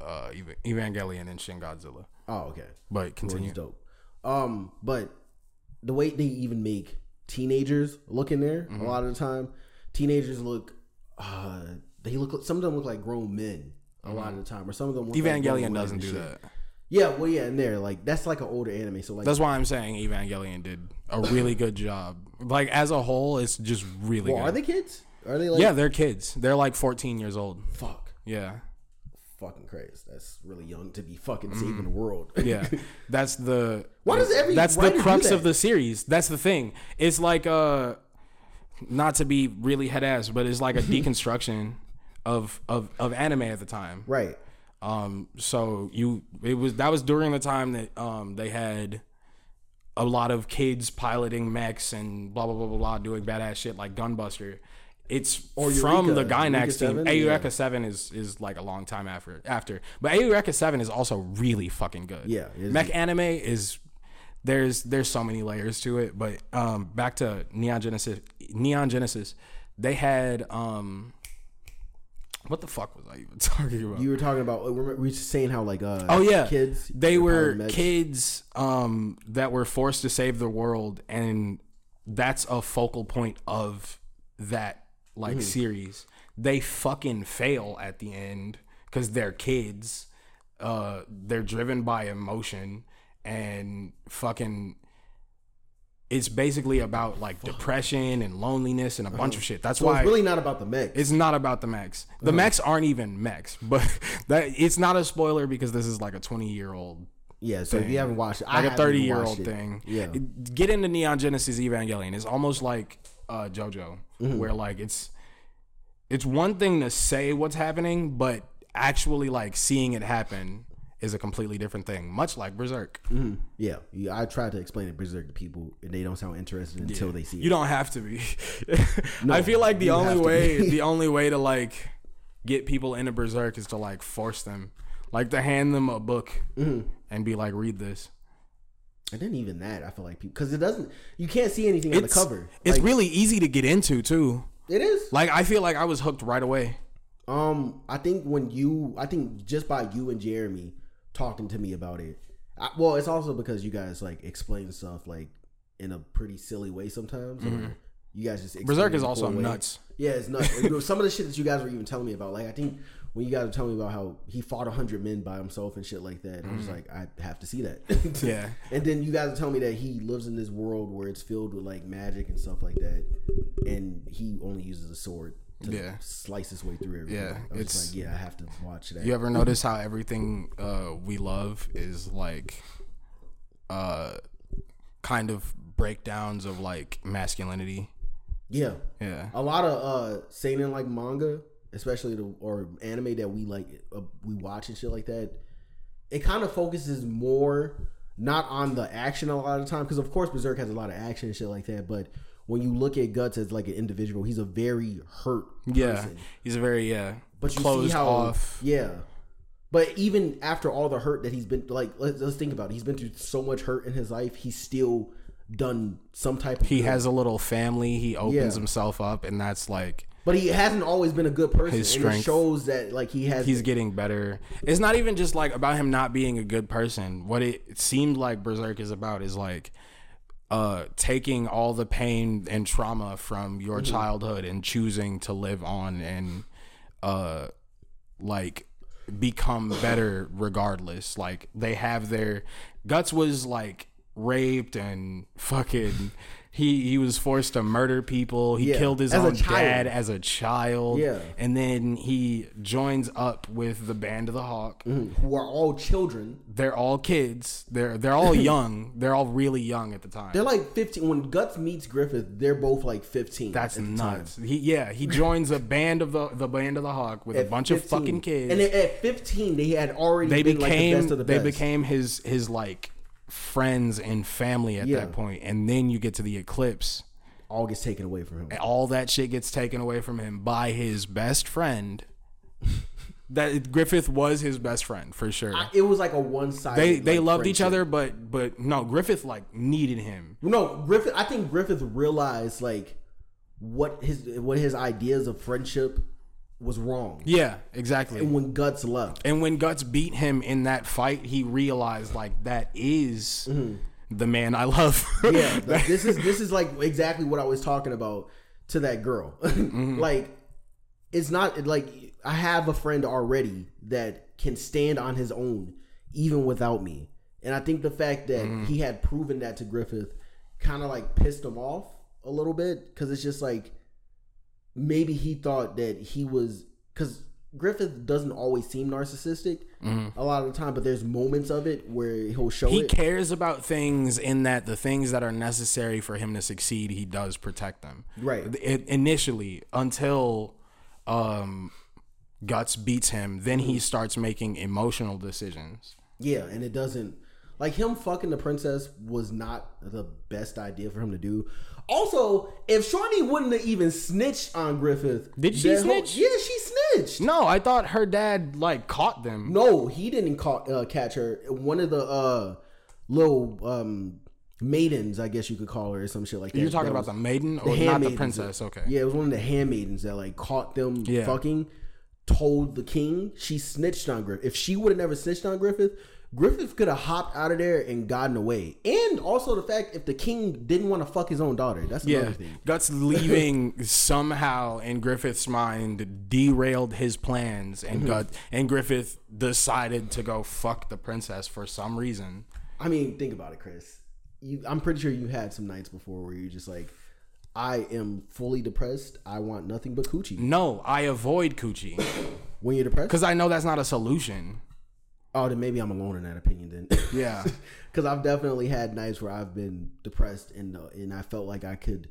uh, Evangelion and Shin Godzilla. Oh, okay. But Well, continue. he's dope. Um, but the way they even make teenagers look in there, Mm-hmm. a lot of the time, teenagers look. Uh, they look. Some of them look like grown men. A lot of the time, or some of them. Look like Mm-hmm. Evangelion women doesn't do shit. that. Yeah, well, yeah, in there, like that's like an older anime. So like, That's why I'm saying Evangelion did a really good job. Like as a whole, it's just really well, good. are they kids? Are they like? yeah, they're kids. They're like 14 years old. Fuck. Yeah. Fucking crazy. That's really young to be fucking saving the world. Mm. Yeah, that's the. Why does every That's the crux that? of the series. That's the thing. It's like uh, not to be really head ass, but it's like a deconstruction of of of anime at the time. right. Um, so you it was that was during the time that um they had a lot of kids piloting mechs and blah blah blah blah blah doing badass shit like Gunbuster. It's Or from Eureka, the Gainax Eureka team. 7, Eureka yeah. Seven is is like a long time after after, but Eureka Seven is also really fucking good. Yeah, mech anime is there's there's so many layers to it. But um, back to Neon Genesis, Neon Genesis, they had um, what the fuck was I even talking about? You were talking about. We were saying how like uh Oh yeah, kids. They were kids um, that were forced to save the world, and that's a focal point of that like series. They fucking fail at the end because they're kids. Uh, they're driven by emotion and fucking. It's basically about like depression and loneliness and a bunch of shit. That's So why it's really not about the mech. it's not about the mechs. The mechs aren't even mechs, but that it's not a spoiler because this is like a 20 year old, yeah. So if you haven't watched, it, I like a 30 year old thing. Yeah. Get into Neon Genesis Evangelion. It's almost like uh, JoJo, Mm-hmm. where like it's it's one thing to say what's happening, but actually like seeing it happen is a completely different thing. Much like Berserk. Yeah, yeah. I tried to explain it Berserk to people, and they don't sound interested until they see it. You it. don't have to be. I feel like the only way the only way to like get people into Berserk is to like force them. Like to hand them a book Mm-hmm. and be like, read this. And then even that, I feel like people because it doesn't. You can't see anything on the cover. It's Like, really easy to get into too. It is. Like I feel like I was hooked right away. Um, I think when you, I think just by you and Jeremy talking to me about it. I, well, it's also because you guys like explain stuff like in a pretty silly way sometimes. or You guys just Berserk is also way. nuts. Yeah, it's nuts. Some of the shit that you guys were even telling me about, like I think when you guys were telling me about how he fought hundred men by himself and shit like that, I was like, I have to see that. Mm-hmm. Yeah. And then you guys are telling me that he lives in this world where it's filled with like magic and stuff like that, and he only uses a sword to Yeah. slice his way through everything. Yeah, I was it's- like, yeah, I have to watch that. You ever notice how everything uh, we love is like uh, kind of breakdowns of like masculinity? Yeah, Yeah. a lot of uh seinen like manga, especially the or anime that we like uh, we watch and shit like that. It kind of focuses more not on the action a lot of the time because of course Berserk has a lot of action and shit like that, but when you look at Guts as like an individual, he's a very hurt Yeah. person. He's a very yeah. But you closed see how off. yeah. But even after all the hurt that he's been like, let's, let's think about it. He's been through so much hurt in his life. He's still done some type of. He good. has a little family. He opens Yeah. himself up, and that's like but he hasn't always been a good person. His strength. shows that like he has. he's getting better. It's not even just like about him not being a good person. What it seemed like Berserk is about is like uh taking all the pain and trauma from your Mm-hmm. childhood and choosing to live on and uh like become better regardless. Like they have their guts was like raped and fucking he he was forced to murder people. He Yeah, killed his as own dad as a child. Yeah. And then he joins up with the Band of the Hawk. Mm-hmm. who are all children. They're all kids. They're they're all young. They're all really young at the time. They're like fifteen. When Guts meets Griffith, they're both like fifteen. That's at the time. nuts. He yeah, he joins a band of the the Band of the Hawk with a At bunch of fucking kids. And at fifteen, they had already they been like the became best of the they became his his like friends and family at Yeah. that. And then you get to the eclipse. all gets taken away from him. and all that shit gets taken away from him by his best friend. that Griffith was his best friend for sure. It was like a one sided. they they loved each other, but but no, Griffith like needed him. No, Griffith. I think Griffith realized like what his what his ideas of friendship was wrong. Yeah, exactly. And when Guts left, And when Guts beat him in that fight, he realized like that is the man I love. Mm-hmm. yeah, like, this is this is like exactly what I was talking about to that girl. like, it's not like I have a friend already that can stand on his own even without me, and I think the fact that he had proven that to Griffith kind of like pissed him off a little bit because it's just like maybe he thought that he was because Griffith doesn't always seem narcissistic a lot of the time, but there's moments of it where he'll show he it. cares about things in that the things that are necessary for him to succeed, he does protect them. Right. It, initially, until um, Guts beats him, then he starts making emotional decisions. Yeah, and it doesn't like him fucking the princess was not the best idea for him to do. Also, if Shawnee wouldn't have even snitched on Griffith, Did she that whole- snitch? yeah, she snitched. No, I thought her dad like caught them. No, he didn't caught, uh, catch her. One of the uh, little um, maidens, I guess you could call her, or some shit like that. You're talking that about the maiden or not the princess? Okay. Yeah, it was one of the handmaidens that like caught them Yeah. fucking. Told the king she snitched on Griffith. If she would have never snitched on Griffith, Griffith could have hopped out of there and gotten away. And also the fact if the king didn't want to fuck his own daughter, that's another Yeah, thing. Guts leaving somehow in Griffith's mind derailed his plans, Mm-hmm. and Gut and Griffith decided to go fuck the princess for some reason. I mean, think about it, Chris. You, I'm pretty sure you had some nights before where you're just like, I am fully depressed. I want nothing but coochie. No, I avoid coochie When you're depressed, because I know that's not a solution. Oh, then maybe I'm alone in that opinion. Then, Yeah, because I've definitely had nights where I've been depressed and uh, and I felt like I could,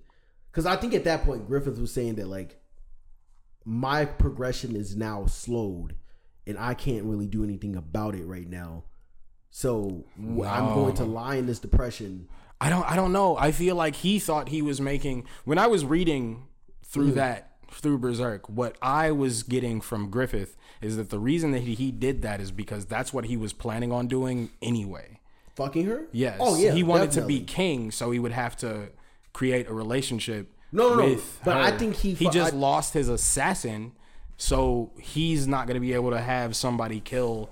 because I think at that point Griffith was saying that like my progression is now slowed, and I can't really do anything about it right now. So I'm going to lie in this depression. I don't. I don't know. I feel like he thought he was making. When I was reading through Mm-hmm. that through Berserk, what I was getting from Griffith is that the reason that he, he did that is because that's what he was planning on doing anyway. Fucking her? Yes. Oh yeah. He wanted definitely. to be king, so he would have to create a relationship. No, no, no. But I think he he just I- lost his assassin So he's not gonna be able to have somebody kill.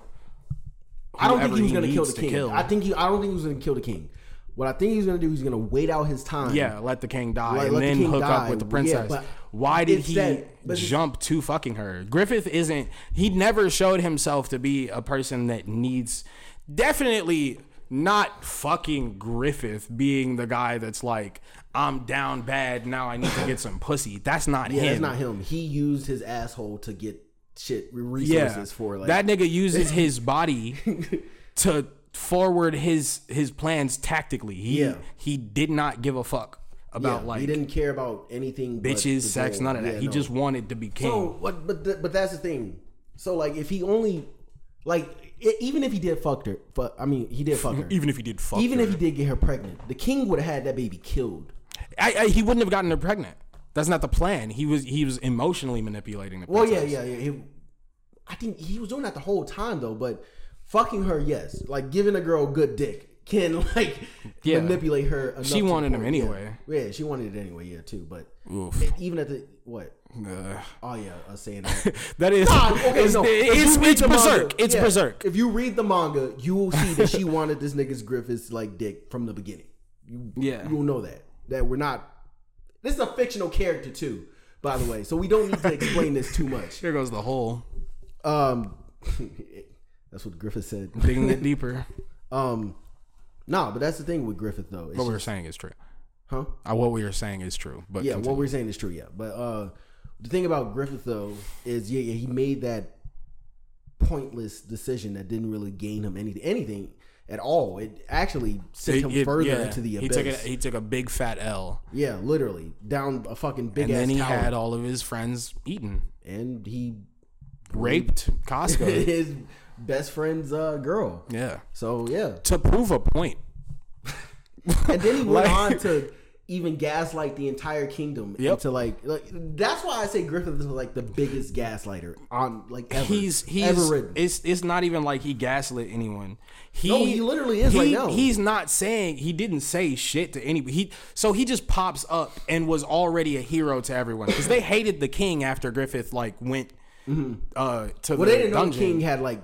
I don't think he was gonna kill the king. kill. I think he. I don't think he was gonna kill the king. What I think he's gonna do, he's gonna wait out his time. Yeah, let the king die Like, and the then king hook die. up with the princess. but Why did he that- jump to fucking her? Griffith isn't. He never showed himself to be a person that needs. Definitely not fucking Griffith being the guy that's like, I'm down bad. Now I need to get some pussy. That's not yeah, him. that's not him. He used his asshole to get shit Yeah, resources for like that nigga uses his body to forward his his plans tactically. He Yeah. he did not give a fuck about yeah, like he didn't care about anything. bitches, sex, none of that. Yeah, he no. just wanted to be king. So, but but th- but that's the thing. So like, if he only like, i even if he did fuck her, but I mean, he did fuck her. even if he did fuck Even her. if he did get her pregnant, the king would have had that baby killed. I, I, he wouldn't have gotten her pregnant. That's not the plan. He was he was emotionally manipulating the Well, yeah, yeah, yeah. He, I think he was doing that the whole time though. But fucking her, yes, like giving a girl good dick can like Yeah. manipulate her. Enough She wanted him point- yeah. anyway. Yeah. she wanted it anyway. Yeah, too. But even at the what? Uh, Oh yeah, I was saying that. that is Nah, okay, it's, no. It's, it's berserk. manga- it's yeah, berserk. If you read the manga, you will see that she wanted this nigga's Griffiths like dick from the beginning. You, Yeah. you will know that that we're not. This is a fictional character too, by the way. So we don't need to explain this too much. Here goes the hole, Um, that's what Griffith said. digging it deeper. Um, nah, but that's the thing with Griffith though. It's What we were just- saying is true. huh? Uh, what we were saying is true. But Yeah, continue. what we're saying is true. Yeah, but uh, the thing about Griffith though is yeah, yeah, he made that pointless decision that didn't really gain him anything, anything at all. It actually sent It- him it- further yeah, into the he abyss. took a, he took a big fat L, yeah, literally down a fucking big and ass then he tower, had all of his friends eaten, and he raped Casca. his best friend's uh, girl. yeah, So yeah, to prove a point. and then he went Like- on to even gaslight the entire kingdom Yep. into like, like that's why I say Griffith is like the biggest gaslighter on like ever. He's he's ever written. it's it's not even like he gaslit anyone. He, No, he literally is he- right now. He's not saying he didn't say shit to anybody. He so he just pops up and was already a hero to everyone because they hated the king after Griffith like went uh to Mm-hmm. Well, the they didn't know the king had like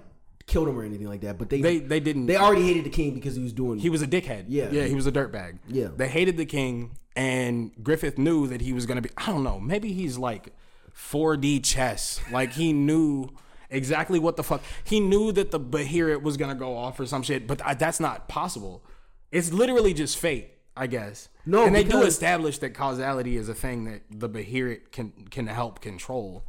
killed him or anything like that, but they They- they didn't- They already hated the king because he was doing. He was a dickhead. Yeah. yeah, he was a dirtbag. Yeah. they hated the king, and Griffith knew that he was gonna be. I don't know. Maybe he's like 4D chess. Like he knew exactly what the fuck. He knew that the Behelit was gonna go off or some shit, but I, that's not possible. It's literally just fate, I guess. No, and they do establish that causality is a thing that the Behelit can can help control.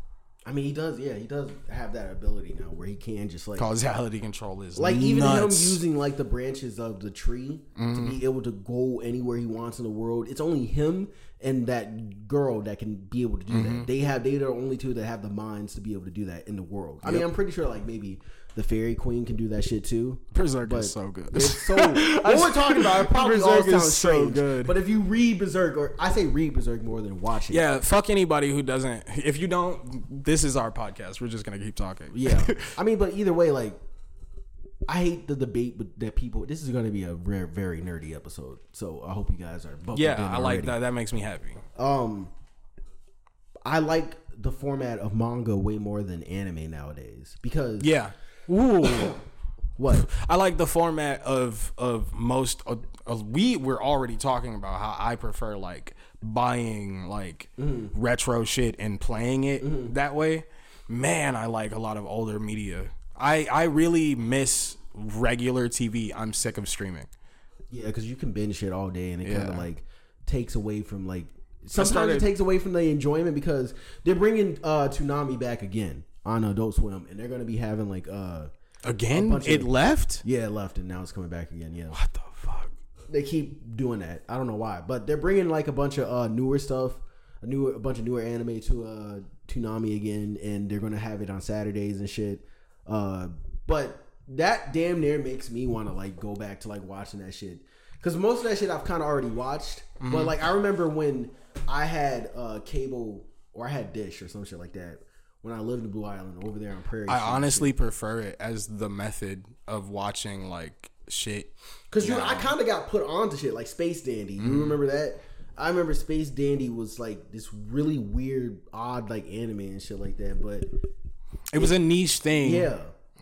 I mean, he does. Yeah, he does have that ability now where he can just like. Causality control is like even nuts. him using like the branches of the tree to be mm-hmm. able to go anywhere he wants in the world. It's only him and that girl that can be able to do that. Mm-hmm. They have they are the only two that have the minds to be able to do that in the world. I mean, I'm pretty sure like maybe the fairy queen can do that shit too. Berserk But is so good. It's so what we're talking about. It probably all Berserk is sounds so strange, good. but if you read Berserk, or I say read Berserk more than watch it. Yeah, fuck anybody who doesn't. If you don't, this is our podcast. We're just gonna keep talking. Yeah. I mean, but either way, like, I hate the debate, but that people. This is going to be a rare, very nerdy episode. So I hope you guys are. yeah, I like that. That makes me happy. Um, I like the format of manga way more than anime nowadays because Yeah. Ooh. what I like the format of of most. Of, of- we we're already talking about how I prefer like buying like Mm-hmm. retro shit and playing it that way. Man, I like a lot of older media. I I really miss regular TV. I'm sick of streaming. yeah, because you can binge shit all day and it kind of like takes away from like. Sometimes started- it takes away from the enjoyment because they're bringing uh Toonami back again on Adult Swim, and they're to be having like uh Again, it of- left. yeah it left and now it's coming back again. Yeah. What the fuck? they keep doing that. I don't know why, but they're bringing like a bunch of uh, newer stuff, a new a bunch of newer anime to uh, Toonami again, and they're gonna have it on Saturdays and shit. Uh, but that damn near makes me want to like go back to like watching that shit because most of that shit I've kind of already watched. Mm-hmm. But like I remember when I had uh, cable or I had Dish or some shit like that when I lived in Blue Island over there on Prairie. I honestly prefer it as the method of watching like shit. Cause you, I kind of got put onto shit like Space Dandy. You remember that? I remember Space Dandy was like this really weird, odd like anime and shit like that. But It was a niche thing. yeah,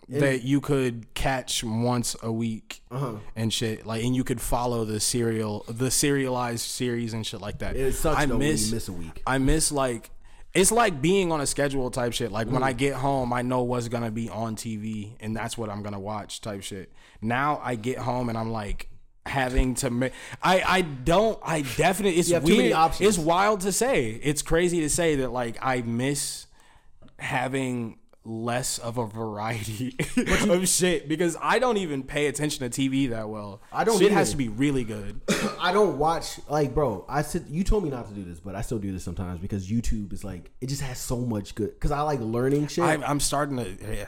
And- that you could catch once a week Uh-huh. and shit like and you could follow the serial the serialized series and shit like that It sucks i though when you miss miss a week. i miss like it's like being on a schedule type shit like Mm. when i get home i know what's gonna be on tv and that's what i'm gonna watch type shit now i get home and i'm like having to make i i don't i definitely it's You have too many weird options. it's wild to say it's crazy to say that like i miss having less of a variety of shit because I don't even pay attention to TV that well. I don't Shit has to be really good. I don't watch like, bro. I said you told me not to do this, but I still do this sometimes because YouTube is like it just has so much good. Because I like learning shit. I, I'm starting to. Yeah.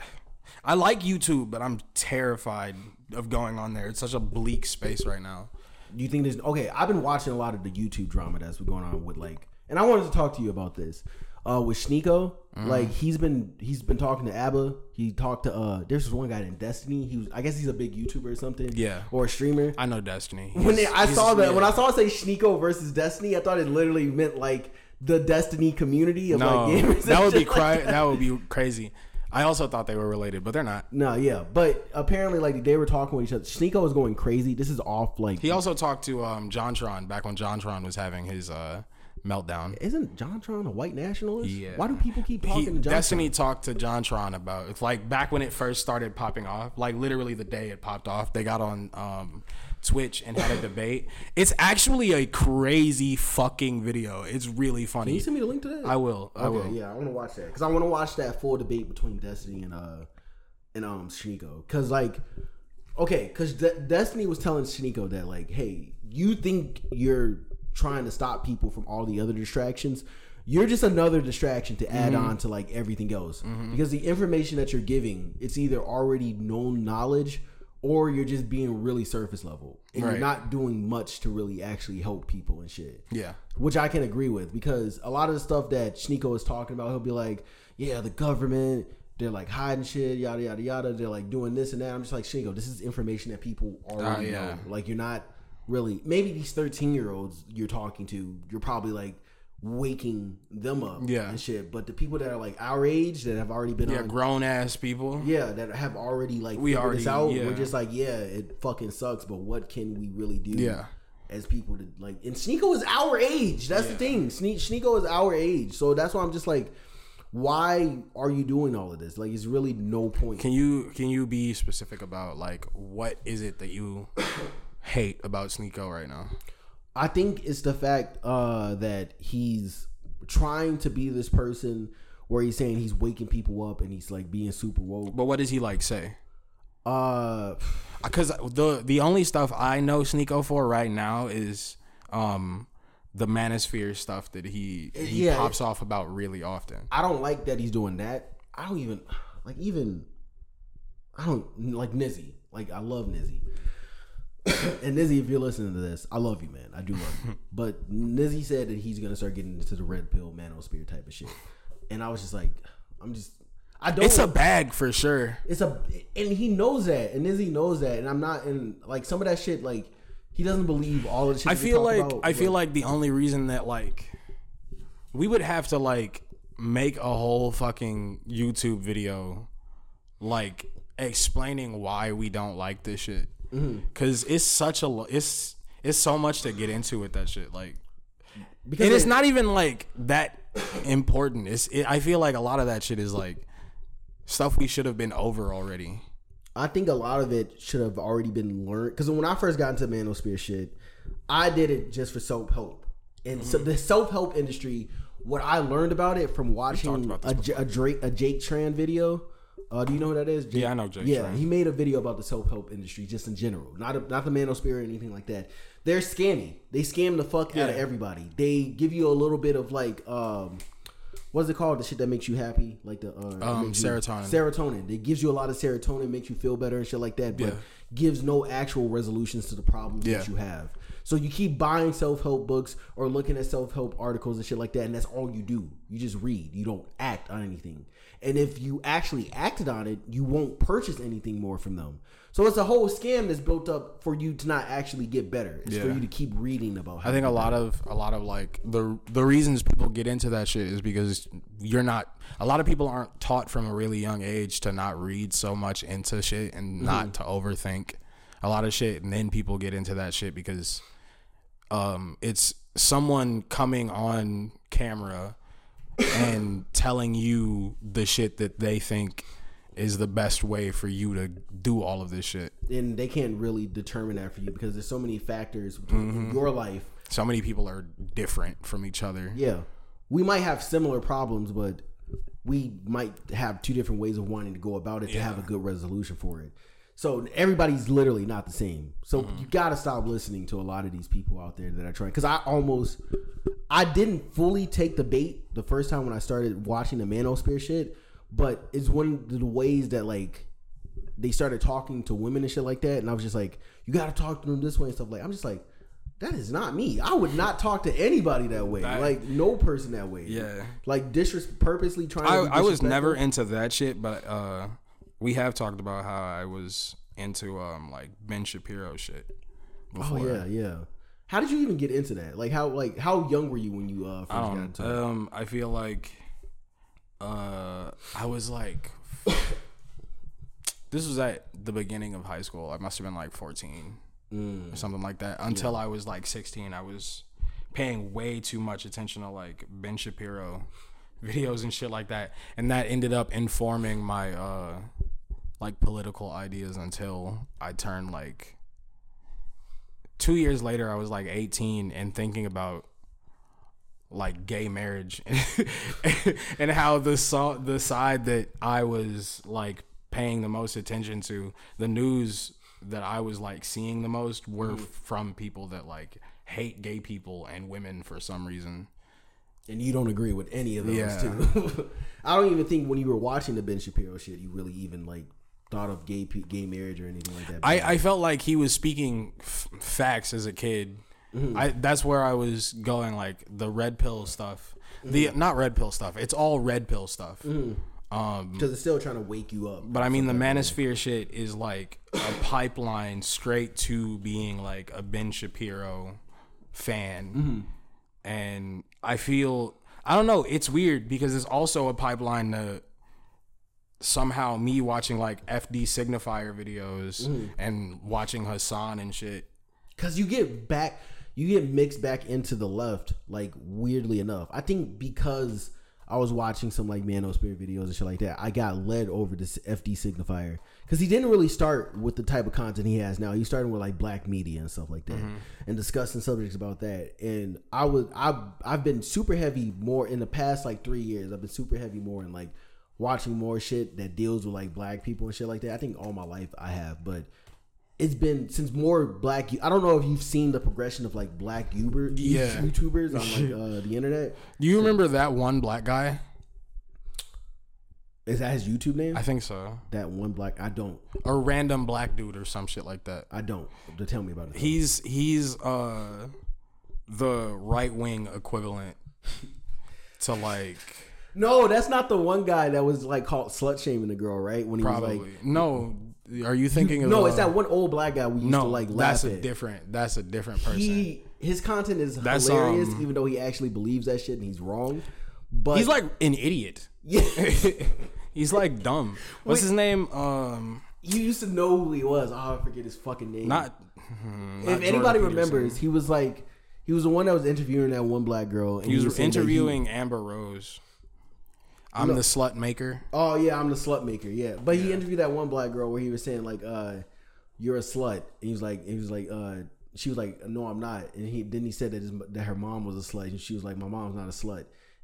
I like YouTube, but I'm terrified of going on there. It's such a bleak space right now. Do you think there's okay? I've been watching a lot of the YouTube drama that's been going on with like, and I wanted to talk to you about this. Uh, with Sneako, Mm-hmm. like he's been he's been talking to ABBA. He talked to uh, there's this one guy in Destiny. He was I guess he's a big YouTuber or something. Yeah. or a streamer. I know Destiny. when they, I saw that yeah. when I saw it say Sneako versus Destiny, I thought it literally meant like the Destiny community of no, like gamers. that would be like cry- that. that would be crazy. I also thought they were related, but they're not. No, yeah, but apparently, like they were talking with each other. Sneako was going crazy. This is off. Like, He also talked to um, JonTron back when JonTron was having his uh, meltdown. isn't JonTron a white nationalist? Yeah. Why do people keep talking He, to JonTron? Destiny talked to JonTron about it's like back when it first started popping off, like literally the day it popped off, they got on um, Twitch and had a debate. It's actually a crazy fucking video. It's really funny. Can you send me the link to that? I will. I okay, will. yeah, I want to watch that because I want to watch that full debate between Destiny and uh and um Shiniko. Because like, okay, because De- Destiny was telling Shiniko that like, hey, you think you're trying to stop people from all the other distractions. You're just another distraction to add Mm-hmm. on to like everything else because the information that you're giving it's either already known knowledge or you're just being really surface level and you're not doing much to really actually help people and shit Yeah. which I can agree with because a lot of the stuff that Sneako is talking about, he'll be like, "Yeah, the government, they're like hiding shit, yada yada yada. They're like doing this and that." I'm just like, Sneako, this is information that people already Oh, yeah. know. Like, you're not really maybe these 13 year olds you're talking to, you're probably like waking them up, Yeah. and shit. But the people that are like our age that have already been Yeah, grown ass people. yeah, that have already like We figured this already- out. yeah. We're just like, yeah, it fucking sucks, but what can we really do? Yeah. As people to like, and Sneako is our age. That's the thing. Sne- Sneako is our age, so that's why I'm just like, why are you doing all of this? Like, it's really no point. Can you can you be specific about like what is it that you hate about Sneako right now? I think it's the fact uh, that he's trying to be this person where he's saying he's waking people up and he's like being super woke. But what does he like say? Uh, because the the only stuff I know Sneako for right now is um the manosphere stuff that he he Yeah, pops off about really often. I don't like that he's doing that. I don't even like even I don't like Nizzy. Like I love Nizzy. and Nizzy, if you're listening to this, I love you, man. I do love you. But Nizzy said that he's gonna start getting into the red pill manosphere type of shit. And I was just like, I'm just I don't It's a bag for sure. it's a and he knows that and Nizzy knows that and I'm not in like some of that shit like he doesn't believe all of the shit I feel like about, I feel like the only reason that like we would have to like make a whole fucking YouTube video like explaining why we don't like this shit Mm-hmm. because it's such a lo- it's it's so much to get into with that shit like because and it's it- not even like that important it's it, i feel like a lot of that shit is like stuff we should have been over already I think a lot of it should have already been learned. Because when I first got into manosphere shit, I did it just for self help. And so Mm-hmm. the self help industry, what I learned about it from watching a, a Drake a Jake Tran video. Uh, do you know who that is? Jake- Yeah, I know Jake Yeah, Tran. he made a video about the self help industry just in general, not a, not the manosphere or anything like that. They're scammy. They scam the fuck out of everybody. They give you a little bit of like um, what's it called? The shit that makes you happy, like the uh, Um, makes you- serotonin. Serotonin. It gives you a lot of serotonin, makes you feel better and shit like that, but Yeah. gives no actual resolutions to the problems Yeah. that you have. So you keep buying self help books or looking at self help articles and shit like that, and that's all you do. You just read. You don't act on anything. And if you actually acted on it, you won't purchase anything more from them. So it's a whole scam that's built up for you to not actually get better. It's for you to keep reading about. How I think a lot better. of a lot of like the the reasons people get into that shit is because you're not a lot of people aren't taught from a really young age to not read so much into shit and not to overthink a lot of shit and then people get into that shit because um it's someone coming on camera and telling you the shit that they think is the best way for you to do all of this shit. and they can't really determine that for you because there's so many factors in mm-hmm. your life. So many people are different from each other. Yeah, we might have similar problems, but we might have two different ways of wanting to go about it to have a good resolution for it. So everybody's literally not the same. So you got to stop listening to a lot of these people out there that are trying. Because I almost, I didn't fully take the bait the first time when I started watching the Manosphere shit, but it's one of the ways that like they started talking to women and shit like that, and I was just like, you got to talk to them this way and stuff like. I'm just like, that is not me. I would not talk to anybody that way. That- like no person that way. Yeah. Like disres purposely trying. I, to I was never into that shit, but uh, we have talked about how I was into um like Ben Shapiro shit. Oh yeah, yeah. How did you even get into that? Like how like how young were you when you uh first I got into it? Um, I feel like uh, I was like, this was at the beginning of high school. I must have been like fourteen Mm. or something like that. Until I was like sixteen, I was paying way too much attention to like Ben Shapiro videos and shit like that, and that ended up informing my uh like political ideas until I turned like two years later. I was like eighteen and thinking about like gay marriage and how the so- the side that I was like paying the most attention to the news that I was like seeing the most were mm-hmm. from people that like hate gay people and women for some reason. and you don't agree with any of those Yeah. too. I don't even think when you were watching the Ben Shapiro shit, you really even like thought of gay gay marriage or anything like that. I, I felt like he was speaking f- facts as a kid. Mm-hmm. I that's where I was going like the red pill stuff. The mm-hmm. not red pill stuff. It's all red pill stuff. Mm-hmm. Um because it's still trying to wake you up. But I mean, the Manosphere shit is like a pipeline straight to being like a Ben Shapiro fan. And I feel, I don't know, it's weird because it's also a pipeline to somehow me watching like FD signifier videos mm. and watching Hasan and shit. because you get back you get mixed back into the left like weirdly enough. I think because i was watching some like Manosphere videos and shit like that i got led over to fd signifier. Because he didn't really start with the type of content he has now. He started with like black media and stuff like that mm-hmm. and discussing subjects about that. And i was i've i've been super heavy more in the past like three years i've been super heavy more in like watching more shit that deals with like black people and shit like that i think all my life i have but it's been since more black. I don't know if you've seen the progression of like black Uber, Yeah. YouTubers on like uh, the internet. Do you remember that one black guy? Is that his YouTube name? I think so. that one black. I don't. A random black dude or some shit like that. I don't. To tell me about it. He's he's uh the right wing equivalent to like no, that's not the one guy that was like called slut shaming the girl, right? When he probably was like, no. Are you thinking of no, uh, it's that one old black guy we used no? to like laugh that's a at. different. That's a different person. he his content is That's, hilarious, um, even though he actually believes that shit and he's wrong. But he's like an idiot. yeah, He's like dumb. What's his name? Um, you used to know who he was. Oh, I forget his fucking name. not. if Jordan anybody Peterson. remembers, he was like he was the one that was interviewing that one black girl. And he was saying that he- interviewing Amber Rose. I'm the slut maker. oh yeah, I'm the slut maker. Yeah, but he interviewed that one black girl where he was saying like, uh, "You're a slut." And he was like, he was like, uh, she was like, "No, I'm not." And he then he said that his, that her mom was a slut, and she was like, "My mom's not a slut."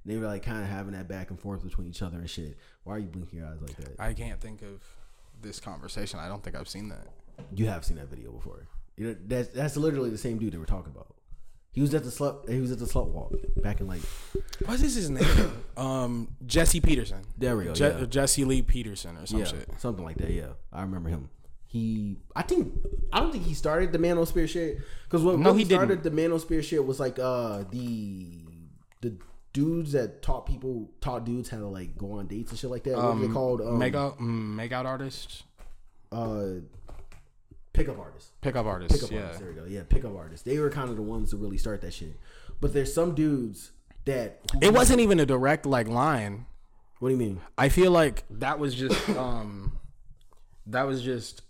And they were like kind of having that back and forth between each other and shit. Why are you blinking your eyes like that? I can't think of this conversation. I don't think I've seen that. You have seen that video before. You know, that's that's literally the same dude that we're talking about. He was at the slut. He was at the slut walk back in like. What is his name? um, Jesse Peterson. There we go, Je- yeah. Jesse Lee Peterson or some yeah, shit. something like that. Yeah, I remember him. He I think I don't think he started the manosphere shit because what, No, what he started didn't. the manosphere shit was like uh the the dudes that taught people taught dudes how to like go on dates and shit like that. what are they called? Um, make out, mm, make out artists, uh, pickup artists. pickup artists. Pickup yeah, artists. There we go. Yeah, pickup artists. They were kind of the ones to really start that shit. But there's some dudes that it wasn't even a direct like line. What do you mean? I feel like that was just um, that was just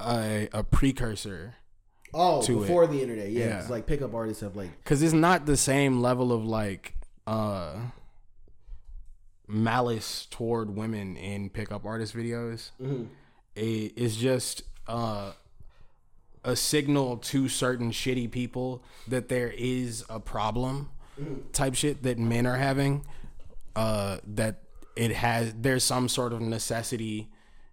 a a precursor Oh, To before the internet, yeah. Yeah. It's like pickup artists have like because it's not the same level of like uh malice toward women in pickup artist videos. It, it's just uh a signal to certain shitty people that there is a problem type shit that men are having uh that it has there's some sort of necessity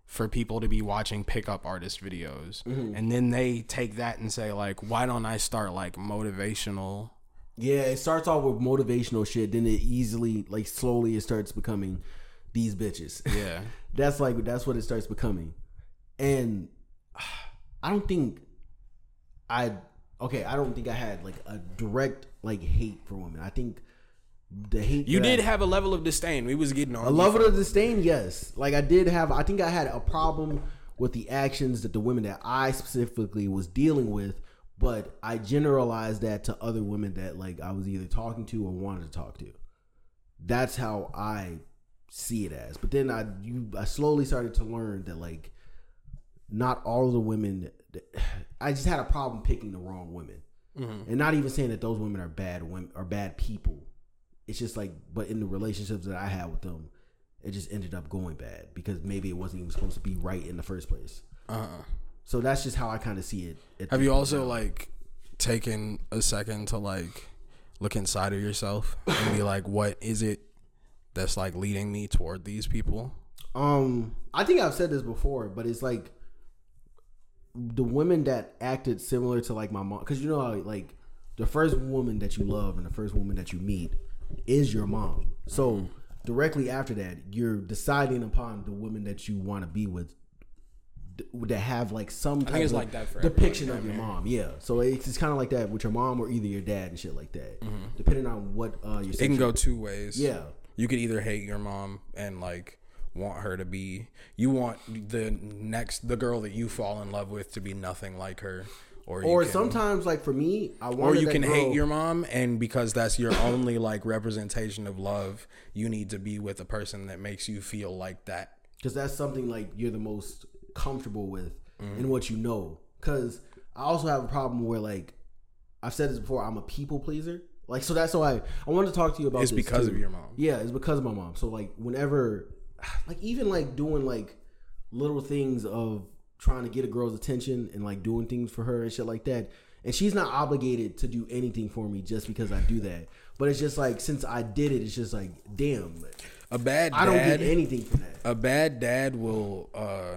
for people to be watching pickup artist videos. And then they take that and say like why don't i start like motivational Yeah, it starts off with motivational shit, then it easily, like, slowly, it starts becoming these bitches. yeah. That's like that's what it starts becoming, and I don't think I okay. I don't think I had like a direct like hate for women. I think the hate you did I, have a level of disdain we was getting on a level of disdain. Yes, like I did have. I think I had a problem with the actions that the women that I specifically was dealing with. But I generalized that to other women that like I was either talking to or wanted to talk to. That's how I see it as. But then I you I slowly started to learn that like not all of the women I just had a problem picking the wrong women. And not even saying that those women are bad women are bad people. It's just like but in the relationships that I had with them, it just ended up going bad because maybe it wasn't even supposed to be right in the first place. uh-uh. So that's just how I kind of see it. have you also now. like taken a second to like look inside of yourself and be like what is it that's like leading me toward these people Um, I think I've said this before, but it's like the women that acted similar to like my mom, because you know how like the first woman that you love and the first woman that you meet is your mom. So directly after that, you're deciding upon the woman that you want to be with th- that have like some type it's of like that for depiction of your mom. Yeah, so it's, it's kind of like that with your mom or either your dad and shit like that, depending on what uh your it can go two ways. Yeah. you could either hate your mom and like want her to be you want the next the girl that you fall in love with to be nothing like her or Or can, sometimes, like for me, I want or you can hate your mom and because that's your only like representation of love you need to be with a person that makes you feel like that because that's something like you're the most comfortable with Mm-hmm. and what you know. Because I also have a problem where like I've said this before, I'm a people pleaser. Like so that's why I wanted to talk to you about. It's this, because too. of your mom. Yeah, it's because of my mom. So like whenever, like even like doing like little things of trying to get a girl's attention and like doing things for her and shit like that. And she's not obligated to do anything for me just because I do that. But it's just like since I did it, it's just like damn, a bad dad I don't get anything for that. a bad dad will uh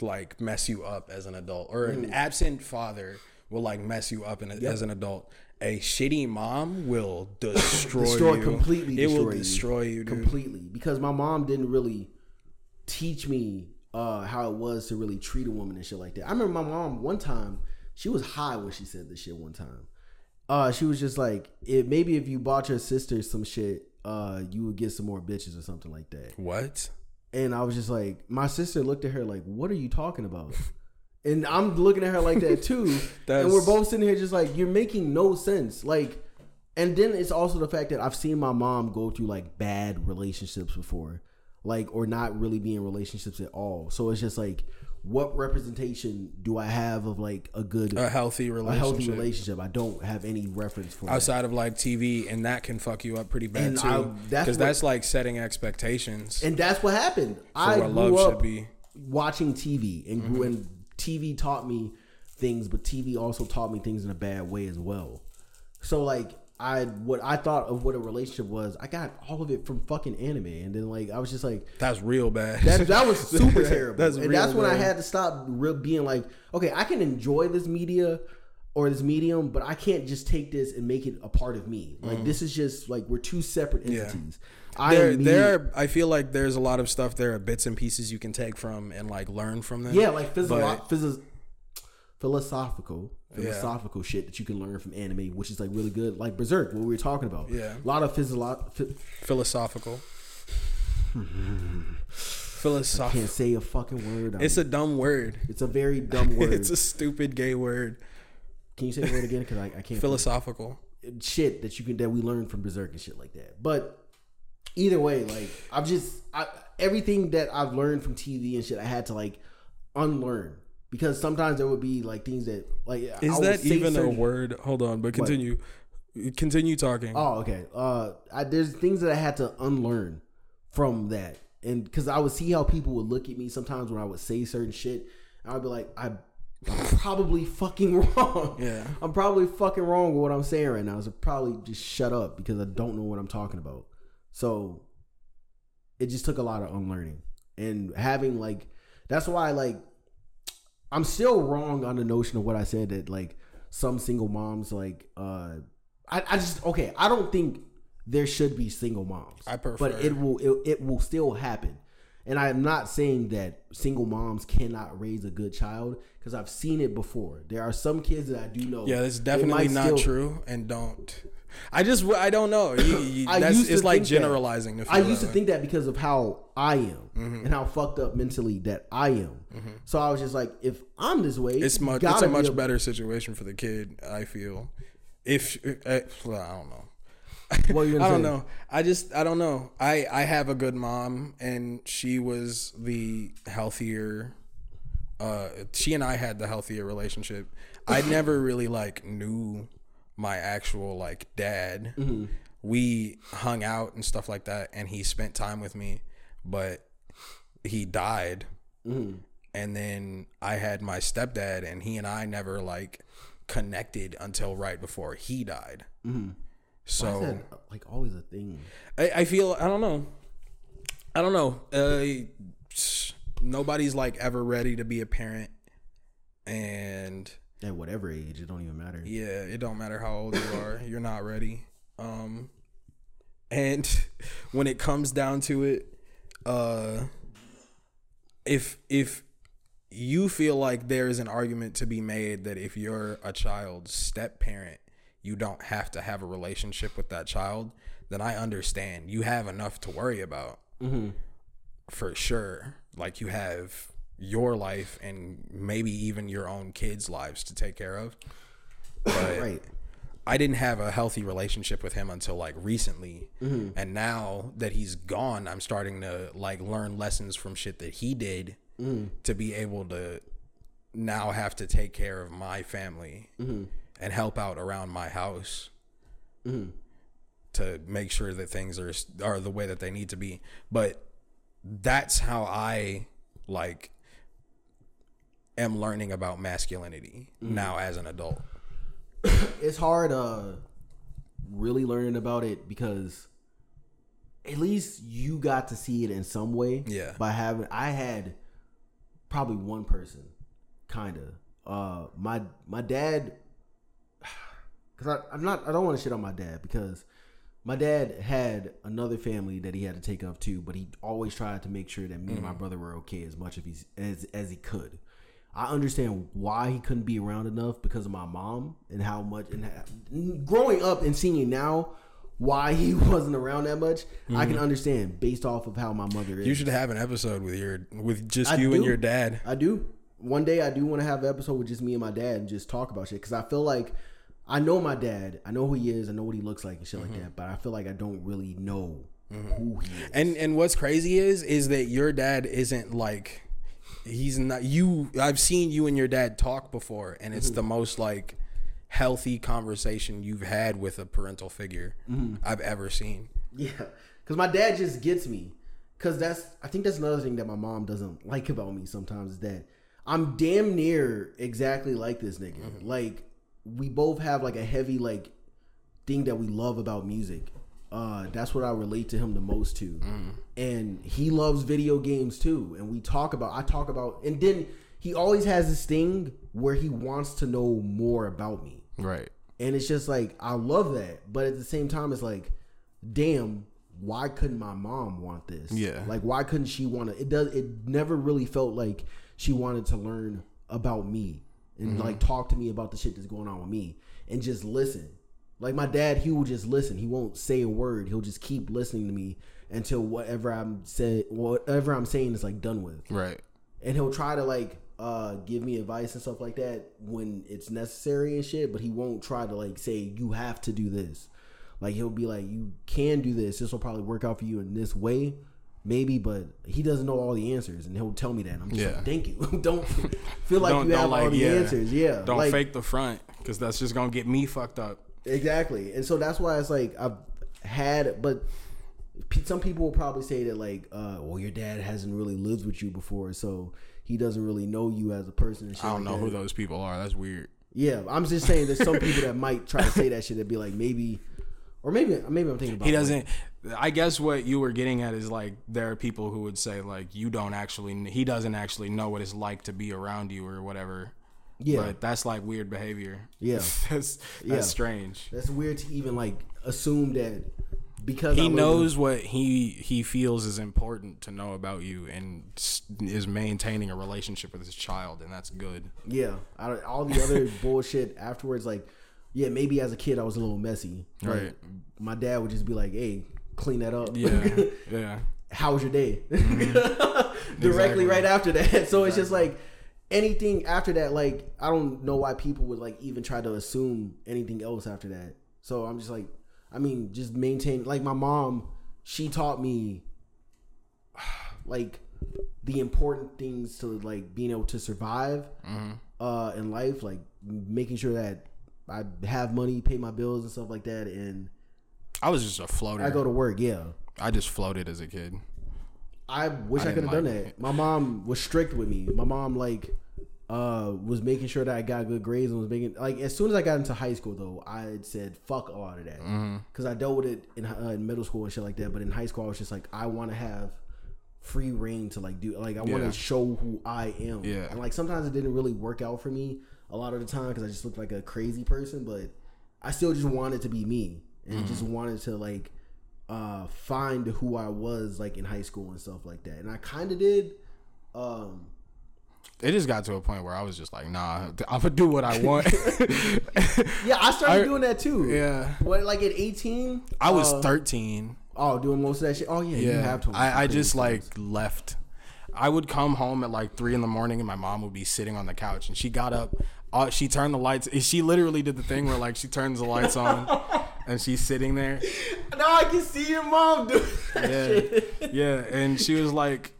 like mess you up as an adult or an absent father will like mess you up in a, as an adult a shitty mom will destroy, destroy you. completely it destroy will destroy you, dude. completely. Because my mom didn't really teach me uh how it was to really treat a woman and shit like that. I remember my mom one time she was high when she said this shit one time. Uh she was just like it maybe if you bought your sister some shit uh you would get some more bitches or something like that. What? And I was just like, my sister looked at her like, "What are you talking about?" And I'm looking at her like that too. and we're both sitting here just like, "You're making no sense." Like, and then it's also the fact that I've seen my mom go through like bad relationships before, like or not really be in relationships at all. So it's just like, what representation do I have of like a good, a healthy relationship? a healthy relationship? I don't have any reference for that. outside of like TV and that can fuck you up pretty bad And too because that's like setting expectations and that's what happened. I what grew love up should be watching TV and Mm-hmm. grew and TV taught me things, but TV also taught me things in a bad way as well. So like I what I thought of what a relationship was, I got all of it from fucking anime, and then like I was just like. that's real bad That, that was super terrible. That's and that's when I had to stop real being like, okay, I can enjoy this media or this medium, but I can't just take this and make it a part of me. Like mm. this is just like we're two separate entities. Yeah. I there, am there. Are, I feel like there's a lot of stuff. There are bits and pieces you can take from and like learn from them. Yeah, like physio- physio- philosophical, Yeah. philosophical shit that you can learn from anime, which is like really good. Like Berserk, what we were talking about. Yeah. a lot of physio- phy- philosophical. can't say a fucking word. It's a dumb word. it's a very dumb word. It's a stupid gay word. can you say the word again? Because I, I can't. Philosophical. shit that you can that we learn from Berserk and shit like that. But either way, like I've just I, everything that I've learned from TV and shit, I had to like unlearn because sometimes there would be like things that like I Is would that even a word? Hold on, but continue. Continue talking. Oh, okay. Uh, I, there's things that I had to unlearn from that, and because I would see how people would look at me sometimes when I would say certain shit, and I'd be like, I'm probably fucking wrong. Yeah. I'm probably fucking wrong with what I'm saying right now. So probably just shut up because I don't know what I'm talking about. So it just took a lot of unlearning and having like that's why like I'm still wrong on the notion of what I said that like some single moms like uh I, I just okay I don't think there should be single moms I prefer- but it will it, it will still happen and I'm not saying that single moms cannot raise a good child because I've seen it before there are some kids that I do know Yeah, that's definitely not still- true. And don't. I just I don't know. You- you- I that's, used to it's like think that. generalizing. Feel I used that to way. think that because of how I am Mm-hmm. and how fucked up mentally that I am. So I was just like, if I'm this way, it's much. It's a much better situation for the kid. I feel. If uh, well, I don't know. What you I don't say? know. I just I don't know. I I have a good mom, and she was the healthier. Uh, she and I had the healthier relationship. I never really like knew my actual like dad. Mm-hmm. We hung out and stuff like that, and he spent time with me, but he died. Mm-hmm. And then I had my stepdad, and he and I never like connected until right before he died. So that, like always a thing? I, I feel I don't know. I don't know. Uh, nobody's like ever ready to be a parent, and At whatever age, it don't even matter. yeah, it don't matter how old you are, you're not ready. Um, and when it comes down to it, uh, if if you feel like there is an argument to be made that if you're a child's step parent, you don't have to have a relationship with that child, then I understand. You have enough to worry about for sure. Like you have your life and maybe even your own kids' lives to take care of. But Right. I didn't have a healthy relationship with him until like recently. Mm-hmm. And now that he's gone, I'm starting to like learn lessons from shit that he did Mm-hmm. to be able to now have to take care of my family Mm-hmm. And help out around my house to make sure that things are are the way that they need to be. But that's how I like am learning about masculinity Mm-hmm. now as an adult. it's hard uh really learning about it because at least you got to see it in some way Yeah. by having i had probably one person kind of uh my my dad because i'm not i don't want to shit on my dad because my dad had another family that he had to take up too but he always tried to make sure that me and my mm. brother were okay as much he's as as he could I understand why he couldn't be around enough because of my mom and how much and how, growing up and seeing now why he wasn't around that much. I can mm. understand based off of how my mother is. You should have an episode with your with just I you and your dad. I do. One day I do want to have an episode with just me and my dad and just talk about shit because I feel like I know my dad. I know who he is. I know what he looks like and shit Mm-hmm. like that. But I feel like I don't really know mm-hmm. who he is. And and what's crazy is is that your dad isn't like he's not you I've seen you and your dad talk before and it's mm-hmm. the most like healthy conversation you've had with a parental figure mm-hmm. I've ever seen. Yeah, because my dad just gets me. Because that's, I think that's another thing that my mom doesn't like about me sometimes is that I'm damn near exactly like this nigga. Like, we both have like a heavy, like, thing that we love about music. Uh, that's what I relate to him the most to. And he loves video games too. And we talk about, I talk about, and then he always has this thing where he wants to know more about me. Right. And it's just like I love that, but at the same time, it's like, damn, why couldn't my mom want this? Yeah. like why couldn't she want to? It does. It never really felt like she wanted to learn about me and Mm-hmm. like talk to me about the shit that's going on with me and just listen. Like my dad, he will just listen. He won't say a word. He'll just keep listening to me until whatever I'm say whatever I'm saying is like done with Right. and he'll try to like uh give me advice and stuff like that when it's necessary and shit but he won't try to like say you have to do this like he'll be like you can do this this will probably work out for you in this way maybe but he doesn't know all the answers and he'll tell me that and i'm just Yeah. like thank you don't feel like don't you have all like the yeah. answers yeah Don't like, fake the front because that's just gonna get me fucked up. Exactly, and so that's why it's like I've had, but some people will probably say that like, uh, well, your dad hasn't really lived with you before, so he doesn't really know you as a person. And shit I don't like know who those people are. That's weird. Yeah, I'm just saying there's some people that might try to say that shit that be like maybe, or maybe maybe I'm thinking about it. He doesn't. I guess what you were getting at is like there are people who would say like you don't actually. He doesn't actually know what it's like to be around you or whatever. Yeah. But that's like weird behavior. Yeah. that's that's Yeah. strange. That's weird to even like assume that because He knows what he he feels is important to know about you and is maintaining a relationship with his child, and that's good. yeah, I don't, all the other bullshit afterwards. Like, yeah, maybe as a kid I was a little messy. Right. My dad would just be like, "Hey, clean that up." Yeah, yeah. how was your day? Mm-hmm. Directly Exactly. right after that. So it's just like anything after that, like I don't know why people would like even try to assume anything else after that. So I'm just like, I mean, just maintain. Like my mom, she taught me like the important things to like being able to survive Mm-hmm. uh in life, like making sure that I have money, pay my bills and stuff like that, and I was just a floater. I go to work. Yeah. I just floated as a kid. I wish I, I could have didn't done that. it. My mom was strict with me. My mom like uh was making sure that I got good grades and was making like as soon as I got into high school though I said fuck a lot of that Mm-hmm. because I dealt with it in, uh, in middle school and shit like that. But in high school I was just like I want to have free reign to like do like I want Yeah. to show who I am. Yeah. and like sometimes it didn't really work out for me a lot of the time because I just looked like a crazy person. But I still just wanted to be me and Mm-hmm. just wanted to like uh find who I was like in high school and stuff like that. And I kind of did. Um It just got to a point where I was just like, nah, I'm gonna do what I want. yeah, I started I- doing that too. yeah. What like at 18? I was uh, 13. Oh, doing most of that shit. Oh yeah, you have to. I, I just like left. I would come home at like three in the morning, and my mom would be sitting on the couch, and she got up. Uh, she turned the lights. She literally did the thing where like she turns the lights on, and she's sitting there. now I can see your mom do. that Yeah, shit. yeah, and she was like,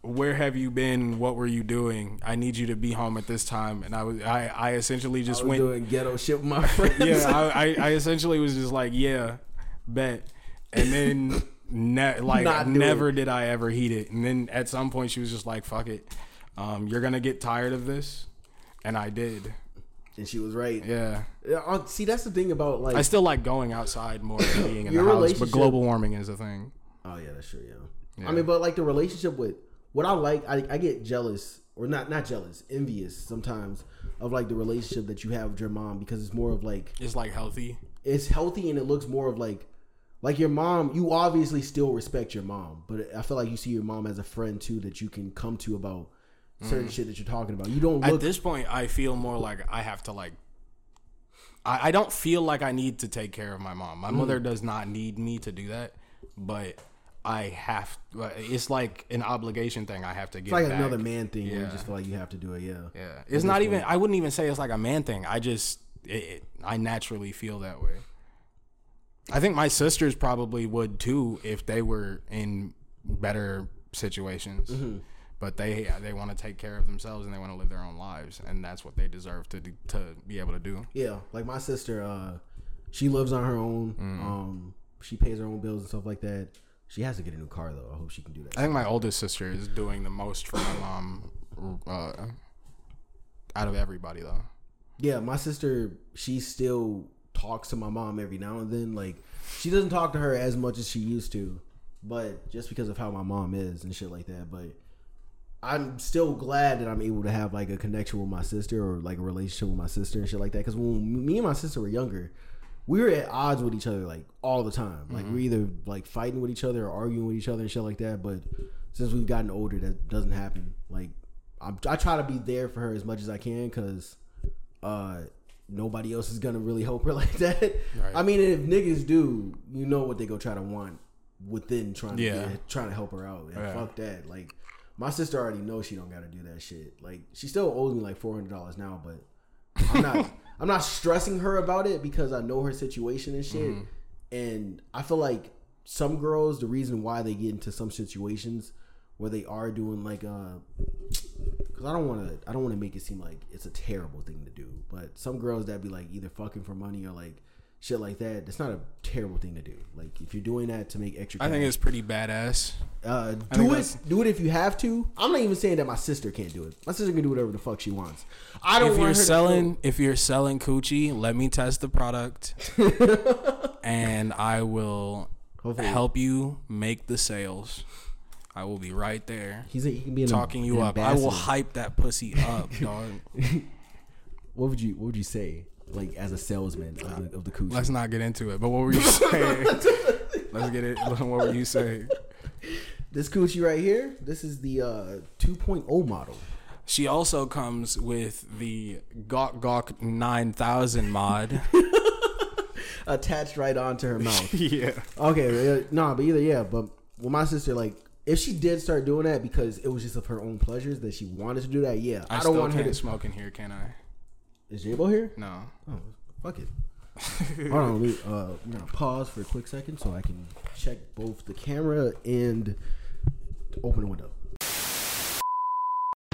"Where have you been? What were you doing? I need you to be home at this time." And I was, I, I essentially I just was went. doing ghetto shit with my friends. yeah, I, I, I essentially was just like, yeah, bet. And then, ne- like, never it. did I ever heat it. And then at some point, she was just like, fuck it. Um, you're going to get tired of this. And I did. and she was right. Yeah. Yeah, uh, see, that's the thing about like. I still like going outside more than being in the house. But global warming is a thing. Oh yeah, that's true. Yeah. Yeah. I mean, but like the relationship with what I like, I, I get jealous or not not jealous, envious sometimes of like the relationship that you have with your mom because it's more of like It's like healthy. it's healthy and it looks more of like like your mom. You obviously still respect your mom, but I feel like you see your mom as a friend too that you can come to about certain shit that you're talking about. You don't Mm. At this point, I feel more like I have to, like, I, I don't feel like I need to take care of my mom. Mm. My mother does not need me to do that, but I have. It's like an obligation thing. I have to get. it's like back. another man thing where you just feel like you have to do it. Yeah. Yeah, it's not even. I wouldn't even say it's like a man thing. I just, it, it, I naturally feel that way. I think my sisters probably would too if they were in better situations. Mm-hmm. But they they want to take care of themselves and they want to live their own lives, and that's what they deserve to do, to be able to do. Yeah, like my sister, uh, she lives on her own. Mm. Um, she pays her own bills and stuff like that. She has to get a new car though. I hope she can do that. I think my oldest sister is doing the most for my mom, uh, out of everybody though. Yeah, my sister, she still talks to my mom every now and then. Like, she doesn't talk to her as much as she used to, but just because of how my mom is and shit like that. But I'm still glad that I'm able to have like a connection with my sister or like a relationship with my sister and shit like that. Because when me and my sister were younger, we were at odds with each other like all the time. Like we're either like fighting with each other or arguing with each other and shit like that. But since we've gotten older, that doesn't happen. Like I'm, I try to be there for her as much as I can because uh, nobody else is gonna really help her like that. Right. I mean, if niggas do, you know what they go try to want within trying to get, trying to help her out. Yeah. fuck that. Like my sister already knows she don't got to do that shit. Like she still owes me like four hundred dollars now, but I'm not. I'm not stressing her about it because I know her situation and shit. Mm-hmm. And I feel like some girls, the reason why they get into some situations where they are doing like uh because I don't want to I don't want to make it seem like it's a terrible thing to do, but some girls that be like either fucking for money or like shit like that. That's not a terrible thing to do. Like if you're doing that to make extra, I think it's pretty badass. uh, do it. Do it if you have to. I'm not even saying that my sister can't do it. My sister can do whatever the fuck she wants. I don't If you're selling, if you're selling coochie, let me test the product, and I will Hopefully. help you make the sales. I will be right there He's a, he can be talking you up. I will hype that pussy up, dog. What would you What would you say? Like as a salesman of the, of the coochie. Let's not get into it. But what were you saying? Let's get it. What were you saying? This coochie right here. This is the uh, 2.0 model. She also comes with the Gawk Gawk 9000 mod. attached right onto her mouth. yeah. Okay, uh, no, but either yeah, but with my sister, like if she did start doing that because it was just of her own pleasures that she wanted to do that, yeah, I, I, don't want her to. smoke in here, can I? Is J-Bo here? No. Oh, fuck it. Hold on, uh, I'm gonna pause for a quick second so I can check both the camera and open the window.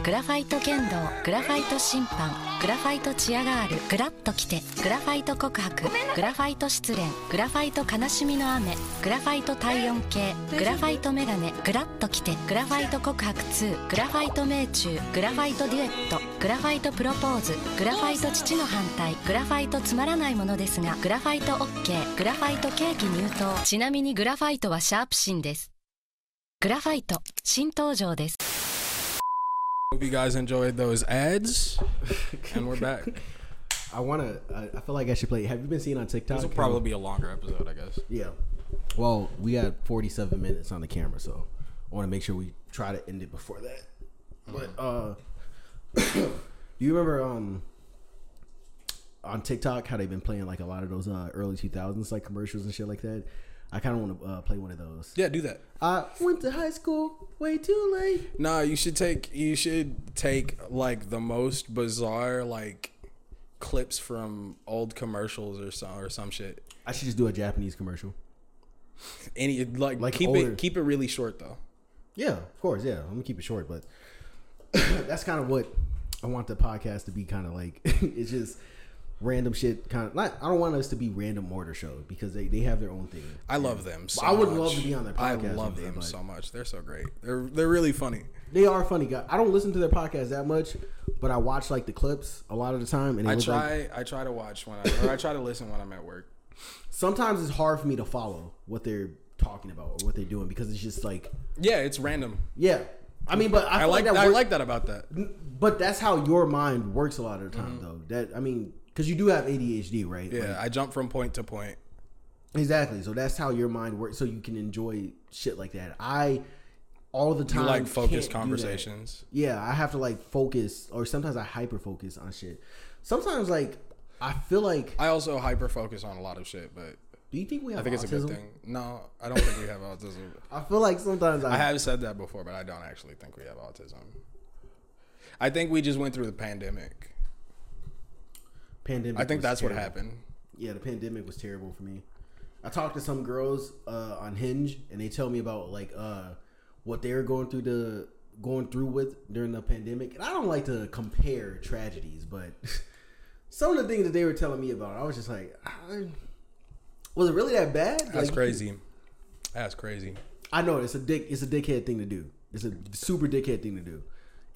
グラファイト剣道グラファイト審判グラファイトチアガールグラッときてグラファイト告白グラファイト失恋グラファイト悲しみの雨グラファイト体温計グラファイトメガネグラッときてグラファイト告白2グラファイト命中グラファイトデュエットグラファイトプロポーズグラファイト父の反対グラファイトつまらないものですがグラファイト OK グラファイトケーキ入刀。ちなみにグラファイトはシャープシンです。グラファイト新登場です Hope you guys enjoyed those ads. and we're back. I wanna. I, I feel like I should play. Have you been seeing on TikTok? This will probably be a longer episode, I guess. Yeah. Well, we got 47 minutes on the camera, so I want to make sure we try to end it before that. But uh, do you remember um on TikTok how they've been playing like a lot of those uh, early 2000s like commercials and shit like that? I kind of want to uh, play one of those. Yeah, do that. I went to high school way too late. Nah, you should take you should take like the most bizarre like clips from old commercials or some or some shit. I should just do a Japanese commercial. Any like, Like keep older. it keep it really short though. Yeah, of course. Yeah, I'm gonna keep it short, but that's kind of what I want the podcast to be. Kind of like it's just random shit. Kind of not. I don't want us to be random mortar show because they, they have their own thing. I love them. So I would much. love to be on their podcast I love them so much. They're so great. They're they're really funny. They are funny guys. I don't listen to their podcast that much, but I watch like the clips a lot of the time, and I try like I try to watch when I or I try to listen when I'm at work. sometimes it's hard for me to follow what they're talking about or what they're doing because it's just like Yeah, it's random. yeah. I mean, but I, I feel like that I work- like that about that. But that's how your mind works a lot of the Mm-hmm. time, though. That I mean, because you do have ADHD, right? Yeah, Like, I jump from point to point. exactly. So that's how your mind works. So you can enjoy shit like that. I all the You time like focused can't do that. conversations. Yeah, I have to like focus, or sometimes I hyper focus on shit. Sometimes like I feel like. I also hyper focus on a lot of shit, but Do you think we have I think it's a good thing. No, I don't think we have autism. I feel like sometimes I, I have said that before, but I don't actually think we have autism. I think we just went through the pandemic. Pandemic. I think that's what happened. Yeah, the pandemic was terrible for me. I talked to some girls uh, on Hinge, and they tell me about like uh, what they were going through the going through with during the pandemic. And I don't like to compare tragedies, but some of the things that they were telling me about, I was just like, I, was it really that bad? That's Like, crazy. That's crazy. I know it's a dick. It's a dickhead thing to do. It's a super dickhead thing to do.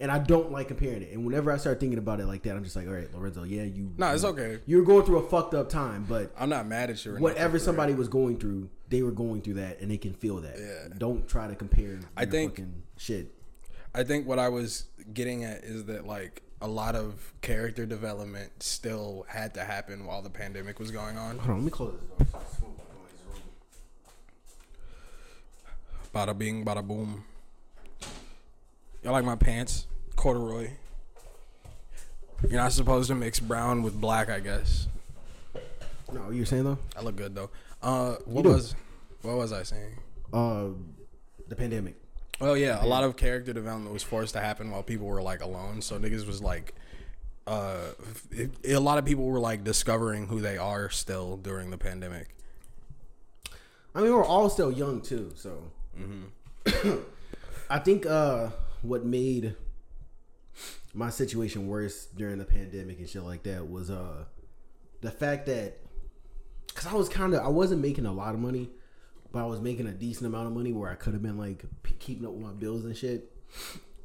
And I don't like comparing it. And whenever I start thinking about it like that, I'm just like, all right, Lorenzo, yeah, you. No, it's okay. You're going through a fucked up time, but I'm not mad at you. whatever somebody was going through, they were going through that, and they can feel that. Yeah. Don't try to compare. I think- fucking shit. I think what I was getting at is that like a lot of character development still had to happen while the pandemic was going on. Hold on, let me close this door. Bada bing, bada boom. Y'all like my pants? Corduroy. You're not supposed to mix brown with black, I guess. No, you're saying though? I look good though. Uh, what was what was I saying? Uh, the pandemic. Oh yeah, a lot of character development was forced to happen while people were like alone. So niggas was like, uh, it, a lot of people were like discovering who they are still during the pandemic. I mean, we're all still young too, so. I think uh, what made my situation worse during the pandemic and shit like that was uh, the fact that because I was kind of I wasn't making a lot of money, but I was making a decent amount of money where I could have been like p- keeping up with my bills and shit.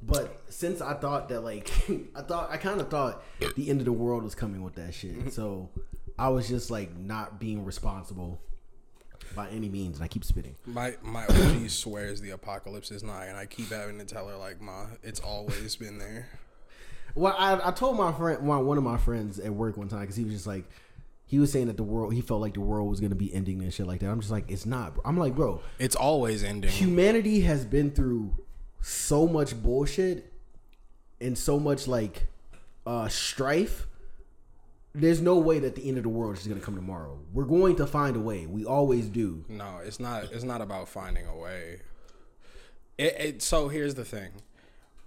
But since I thought that like I thought I kind of thought the end of the world was coming with that shit, so I was just like not being responsible by any means, and I keep spitting. My my OG swears the apocalypse is nigh, and I keep having to tell her like, "Ma, it's always been there." Well, I, I told my friend, one one of my friends at work one time, because he was just like, he was saying that the world, he felt like the world was gonna be ending and shit like that. I'm just like, it's not. Bro. I'm like, bro, It's always ending. humanity has been through so much bullshit and so much like uh strife. There's no way that the end of the world is gonna come tomorrow. We're going to find a way. We always do. No, it's not. It's not about finding a way. It, it. So here's the thing: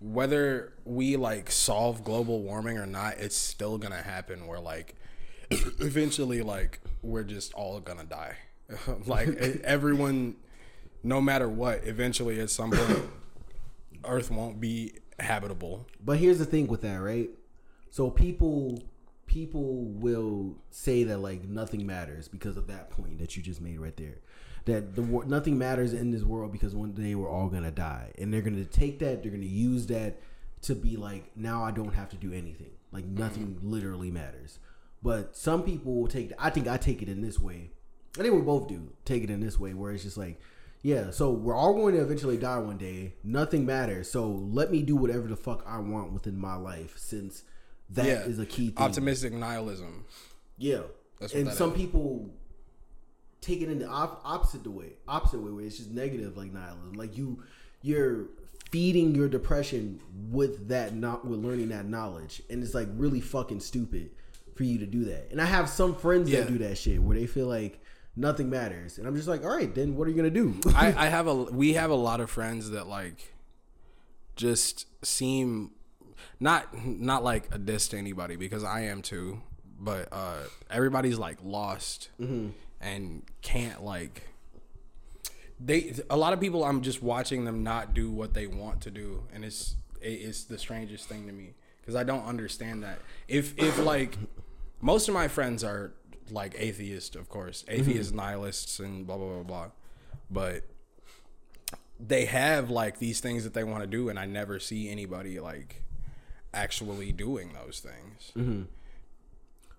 whether we like solve global warming or not, it's still gonna happen. Where like, eventually, like we're just all gonna die. like everyone, no matter what, eventually at some point, Earth won't be habitable. But here's the thing with that, right? So people people will say that like nothing matters because of that point that you just made right there. That the nothing matters in this world because one day we're all gonna die, and they're gonna take that, they're gonna use that to be like, now I don't have to do anything. Like nothing mm-hmm. literally matters. But some people will take. I think I take it in this way. I think we both do take it in this way, where it's just like, yeah. So we're all going to eventually die one day. Nothing matters. So let me do whatever the fuck I want within my life, since that is yeah, a key thing. Optimistic nihilism. Yeah, That's what and some is. people take it in the op- opposite the way, opposite way, where it's just negative, like nihilism. Like you, you're feeding your depression with that, not with learning that knowledge, and it's like really fucking stupid for you to do that. And I have some friends Yeah. that do that shit where they feel like nothing matters, and I'm just like, all right, then what are you gonna do? I, I have a we have a lot of friends that like just seem not not like a diss to anybody because I am too, but uh everybody's like lost and can't like they a lot of people I'm just watching them not do what they want to do and it's it- it's the strangest thing to me because I don't understand that. If if like most of my friends are like atheists of course. Mm-hmm. Atheist nihilists and blah blah blah blah. But they have like these things that they want to do and I never see anybody like actually doing those things. Mm-hmm.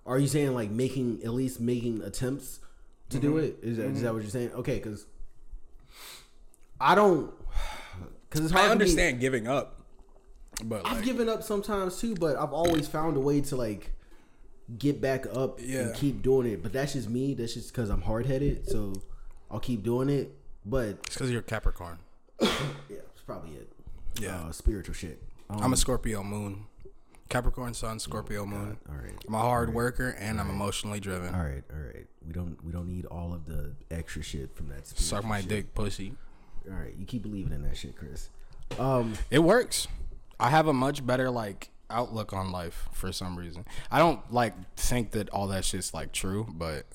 Are you saying like making at least making attempts to do Mm-hmm. it? Is that, is that what you're saying? Okay, because I don't. Because it's hard. I for me- understand giving up but I've like, given up sometimes too, but I've always found a way to like get back up Yeah. and keep doing it. But that's just me. That's just because I'm hard headed, so I'll keep doing it. But it's because you're Capricorn yeah, it's probably it. Yeah. uh, spiritual shit. Um, I'm a Scorpio moon Capricorn sun Scorpio moon all right. I'm a hard worker and I'm emotionally driven All right, all right. We don't we don't need all of the extra shit from that. suck my shit. dick pussy All right, you keep believing in that shit, Chris. Um, It works. I have a much better like outlook on life for some reason. I don't like think that all that shit's like true, but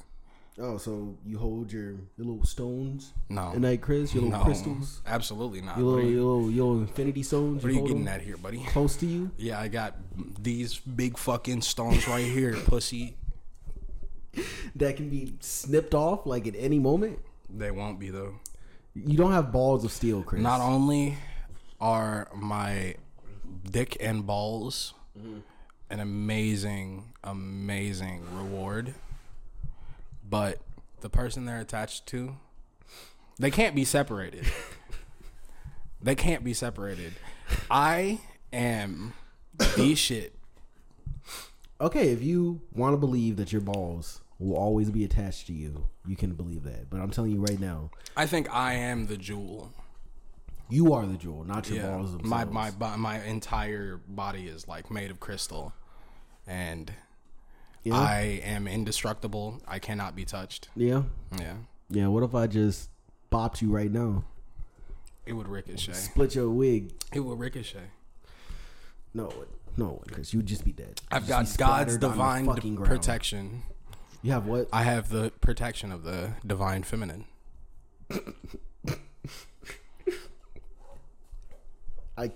oh, so you hold your, your little stones no. at night, Chris? Your little no, crystals, Absolutely not. your little, you, your little, your little infinity stones. what are you hold getting at here, buddy? Close to you. Yeah, I got these big fucking stones right here, pussy. that can be snipped off like at any moment. They won't be though. You don't have balls of steel, Chris. Not only are my dick and balls mm-hmm. an amazing, amazing reward, but the person they're attached to, they can't be separated. they can't be separated. I am the shit. Okay, if you want to believe that your balls will always be attached to you, you can believe that. But I'm telling you right now, I think I am the jewel. you are the jewel, not your Yeah, balls themselves. my my my entire body is like made of crystal, and yeah, I am indestructible. I cannot be touched. yeah, Yeah, yeah. What if I just bopped you right now? it would ricochet. Split your wig. It would ricochet. No, no, because you'd just be dead. I've got God's splattered on the divine protection. You have what? I have the protection of the divine feminine. I,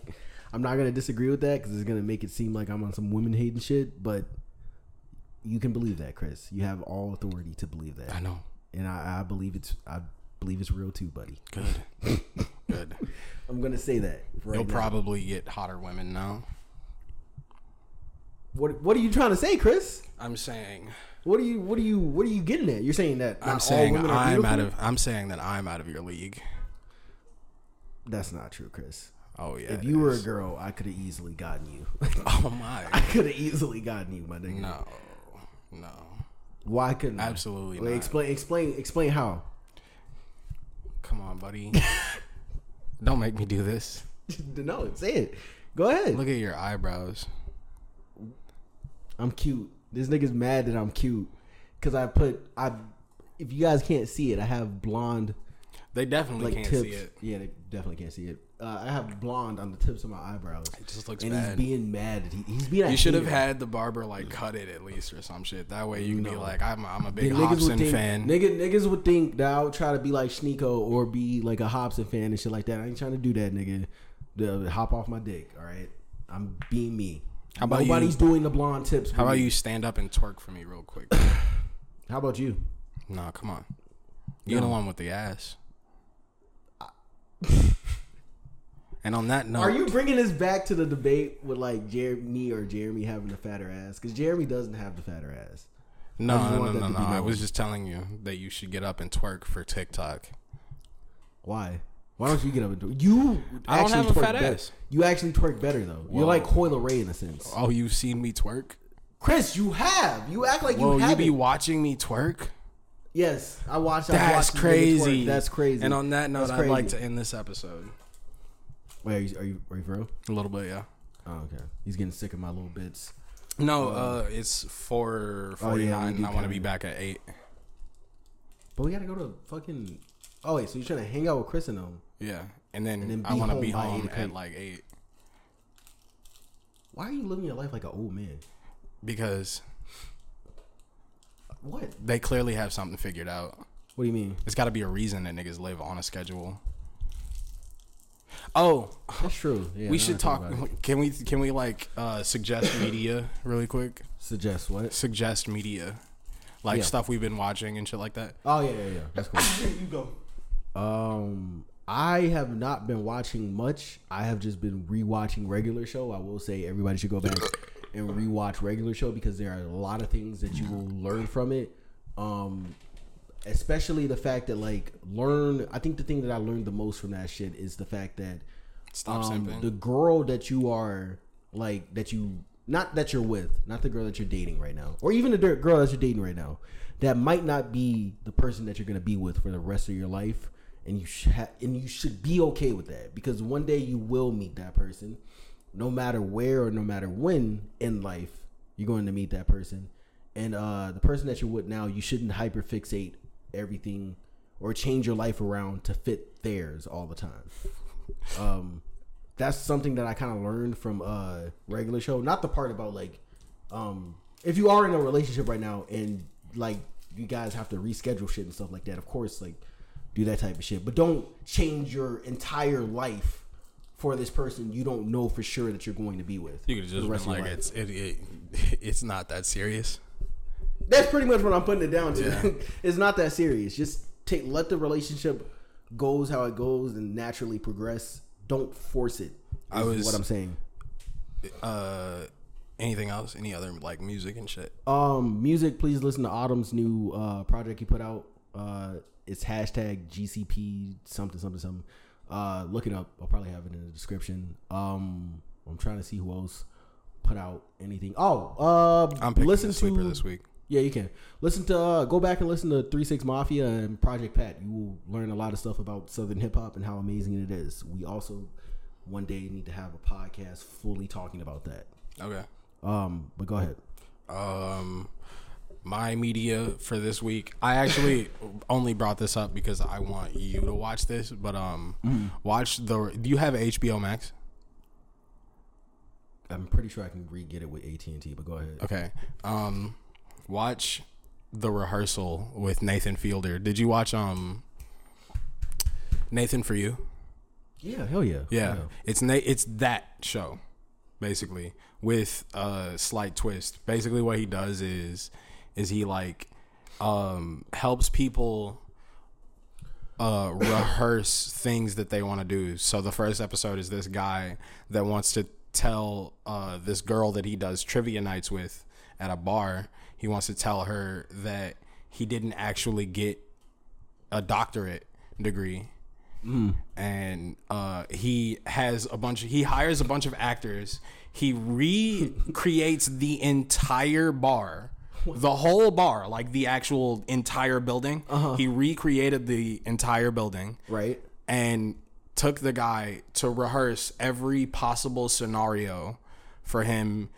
I'm not gonna disagree with that because it's gonna make it seem like I'm on some women hating shit. But you can believe that, Chris. You have all authority to believe that, I know. and I, I believe it's I believe it's real too, buddy. Good. Good. I'm gonna say that. Right You'll now. probably get hotter women now. What What are you trying to say, Chris? I'm saying. What are you What are you What are you getting at? You're saying that I'm all saying women are I'm out of. I'm saying that I'm out of your league. That's not true, Chris. Oh yeah. if you were a girl, I could have easily gotten you. Oh my. I could have easily gotten you, my nigga. No. No. Why couldn't I? Absolutely Wait, not. explain, explain, explain how. Come on, buddy. Don't make me do this. no, say it. Go ahead. Look at your eyebrows. I'm cute. This nigga's mad that I'm cute because I put I. If you guys can't see it, I have blonde They definitely like can't tips. see it. Yeah, they definitely can't see it. Uh, I have blonde on the tips of my eyebrows. It just looks and bad. he's being mad. He, he's being. You should have had the barber like cut it at least or some shit. That way you can be like, I'm, I'm a big niggas would Hasan think, fan. Nigga, niggas would think that I would try to be like Sneako or be like a Hasan fan and shit like that. I ain't trying to do that, nigga. The, hop off my dick, all right? I'm being me. How about Nobody's you? doing the blonde tips. How about me. you stand up and twerk for me real quick? How about you? Nah, come on. You're No. the one with the ass. and on that note, Are you bringing this back to the debate with like Jeremy or Jeremy having the fatter ass? Because Jeremy doesn't have the fatter ass. No, I no, no, no, no. I was just telling you that you should get up and twerk for TikTok. Why? Why don't you get up and do it? You I don't actually have a twerk fat better. ass. You actually twerk better though. You're like Coi Leray in a sense. Oh, you've seen me twerk? Chris, you have. You act like Well, you you haven't. be watching me twerk? yes, I watched. I That's watched niggas crazy. Twerk. That's crazy. And on that note, I'd like to end this episode. Wait, are you, are you are you for real? A little bit, yeah. Oh, okay. He's getting sick of my little bits. No, uh, it's four Oh, forty yeah, and I want to be back at eight. But we gotta go to fucking. Oh wait, so you're trying to hang out with Chris and them? Yeah, and then, And then I want to be home at like eight Why are you living your life like an old man? because What? they clearly have something figured out. What do you mean? There's got to be a reason that niggas live on a schedule. Oh, That's true. Yeah, we should talk. Can we? Can we like uh, suggest media really quick? Suggest what? Suggest media, like Yeah. stuff we've been watching and shit like that. Oh yeah, yeah, yeah. That's cool. you go. Um, I have not been watching much. I have just been rewatching regular show. I will say everybody should go back and rewatch regular show because there are a lot of things that you will learn from it. Um, especially the fact that like learn. I think the thing that I learned the most from that shit is the fact that Stop um, simping. the girl that you are like that you not that you're with, not the girl that you're dating right now, or even the girl that you're dating right now, that might not be the person that you're gonna be with for the rest of your life, and you should ha- and you should be okay with that because one day you will meet that person, no matter where or no matter when in life you're going to meet that person, and uh, the person that you're with now, you shouldn't hyperfixate everything or change your life around to fit theirs all the time um that's something that I kind of learned from uh regular show. Not the part about like um if you are in a relationship right now and like you guys have to reschedule shit and stuff like that, of course like do that type of shit. But don't change your entire life for this person you don't know for sure that you're going to be with. You could have the just been like, it's it, it, it's not that serious. That's pretty much what I'm putting it down to. Yeah. it's not that serious. Just take let the relationship goes how it goes and naturally progress. Don't force it. I was- what I'm saying. Uh, anything else? Any other like music and shit? Um, music. Please listen to Autumn's new uh, project he put out. Uh, it's hashtag GCP something something something. Uh, look it up. I'll probably have it in the description. Um, I'm trying to see who else put out anything. Oh, uh, I'm picking listen the sleeper to this week. Yeah, you can listen to. Uh, go back and listen to Three Six Mafia and Project Pat. You will learn a lot of stuff about Southern hip hop and how amazing it is. We also one day need to have a podcast fully talking about that. Okay. Um, but go ahead. Um, my media for this week. I actually only brought this up because I want you to watch this. But um, watch the. Do you have HBO Max? I'm pretty sure I can re get it with AT and T. But go ahead. Okay. Um, watch the rehearsal with Nathan Fielder. Did you watch um Nathan for you? Yeah, hell yeah. Yeah, Hell it's na- it's that show, basically, with a slight twist. Basically, what he does is is he like um, helps people uh, rehearse things that they want to do. So the first episode is this guy that wants to tell uh, this girl that he does trivia nights with at a bar. He wants to tell her that he didn't actually get a doctorate degree and uh, he has a bunch. Of, he hires a bunch of actors. He recreates the entire bar, the whole bar, like the actual entire building. He recreated the entire building, Right. and took the guy to rehearse every possible scenario for him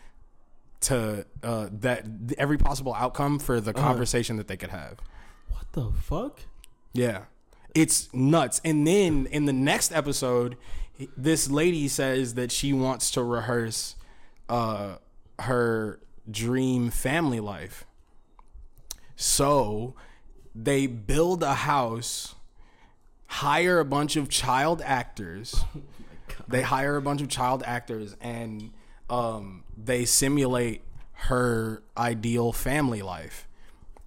to uh, that every possible outcome for the conversation that they could have. What the fuck? Yeah. It's nuts. And then in the next episode, this lady says that she wants to rehearse uh, her dream family life. So they build a house, hire a bunch of child actors. they hire a bunch of child actors and um, they simulate her ideal family life.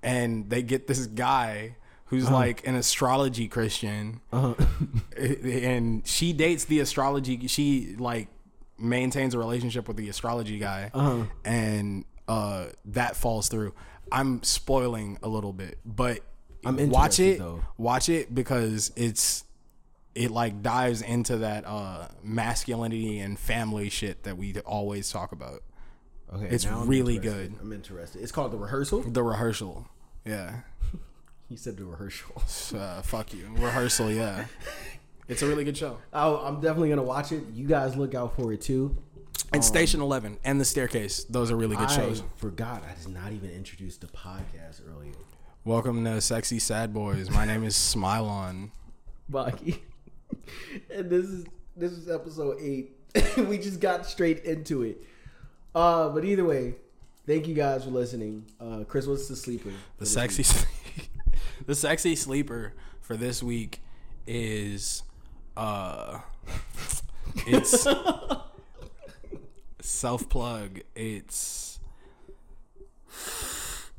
And they get this guy who's like an astrology Christian, and she dates the astrology. She like maintains a relationship with the astrology guy, and uh, that falls through. I'm spoiling a little bit, but I'm watch it. though. Watch it because it's it like dives into that uh, masculinity and family shit that we always talk about. Okay, It's really good. I'm interested. It's called the rehearsal. The rehearsal, yeah. He said the rehearsal. Uh, fuck you, rehearsal, yeah. It's a really good show. Oh, I'm definitely gonna watch it. You guys look out for it too. And Station Eleven and The Staircase. Those are really good shows. I forgot. I did not even introduce the podcast earlier. Welcome to Sexy Sad Boys. My name is Smile On. And this is this is episode eight. we just got straight into it. Uh, but either way, thank you guys for listening. Uh, Chris, what's the sleeper? The sexy, the sexy sleeper for this week is, uh, it's self plug. It's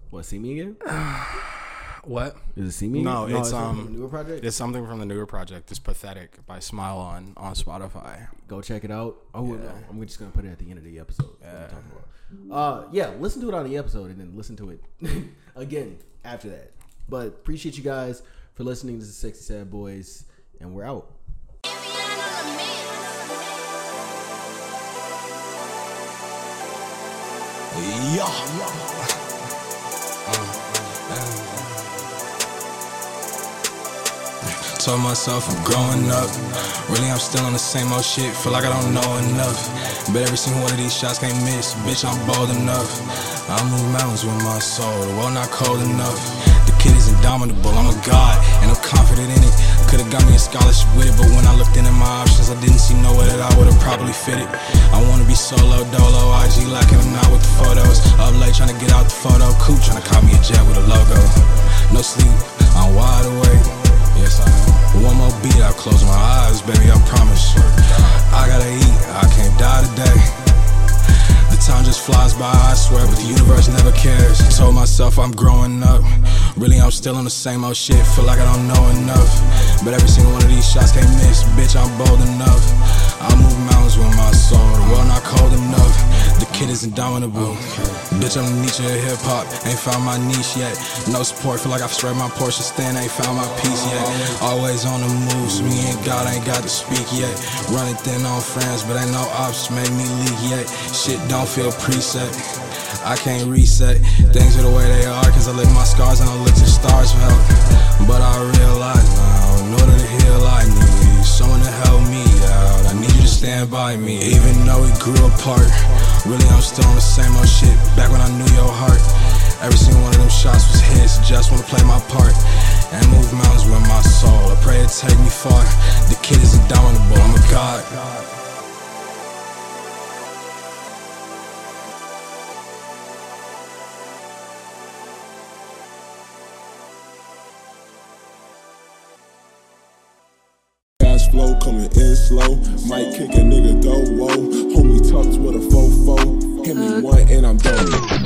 What? See me again? what? Is it see me? No, Again? it's, something um, from the newer project. It's something from the newer project. It's pathetic by Smile On on Spotify. Go check it out. Oh no, I'm just gonna put it at the end of the episode. What we talking about. Uh, yeah, listen to it on the episode and then listen to it again after that. But appreciate you guys for listening to the Sexy Sad Boys, and we're out. Told myself I'm growing up. Really, I'm still on the same old shit. Feel like I don't know enough. But every single one of these shots can't miss. Bitch, I'm bold enough. I move mountains with my soul. The world not cold enough. The kid is indomitable. I'm a god, and I'm confident in it. Could've got me a scholarship with it, but when I looked into my options, I didn't see nowhere that I would've probably fitted. I wanna be solo, dolo, IG lacking, I'm not with the photos. Up late trying to get out the photo, cool, trying to call me a jet with a logo. No sleep, I'm wide awake. Yes, I am. One more beat, I'll close my eyes, baby, I promise. I gotta eat, I can't die today. The time just flies by, I swear, but the universe never cares. I Told myself I'm growing up. Really, I'm still on the same old shit. Feel like I don't know enough. But every single one of these shots can't miss. Bitch, I'm bold enough. I move mountains with my soul. The world not cold enough. The kid is indomitable. Bitch, I'm the Nietzsche of hip hop. Ain't found my niche yet. No support. Feel like I've spread my portion stand. Ain't found my piece yet. Always on the moves. Me and God ain't got to speak yet. Running thin on friends, but ain't no ops make me leak yet. Shit don't feel preset. I can't reset. Things are the way they are, cause I lick my scars and I look to stars for help. But I realize now, in order to heal, I need someone to help me out. I need you to stand by me, even though we grew apart. Really, I'm still on the same old shit, back when I knew your heart. Every single one of them shots was hits, just wanna play my part. And move mountains with my soul. I pray it take me far. The kid is indomitable, I'm a god. flow, coming in slow. Might kick a nigga though, whoa. Homie tucks with a fo-fo. Give me uh, one and I'm done.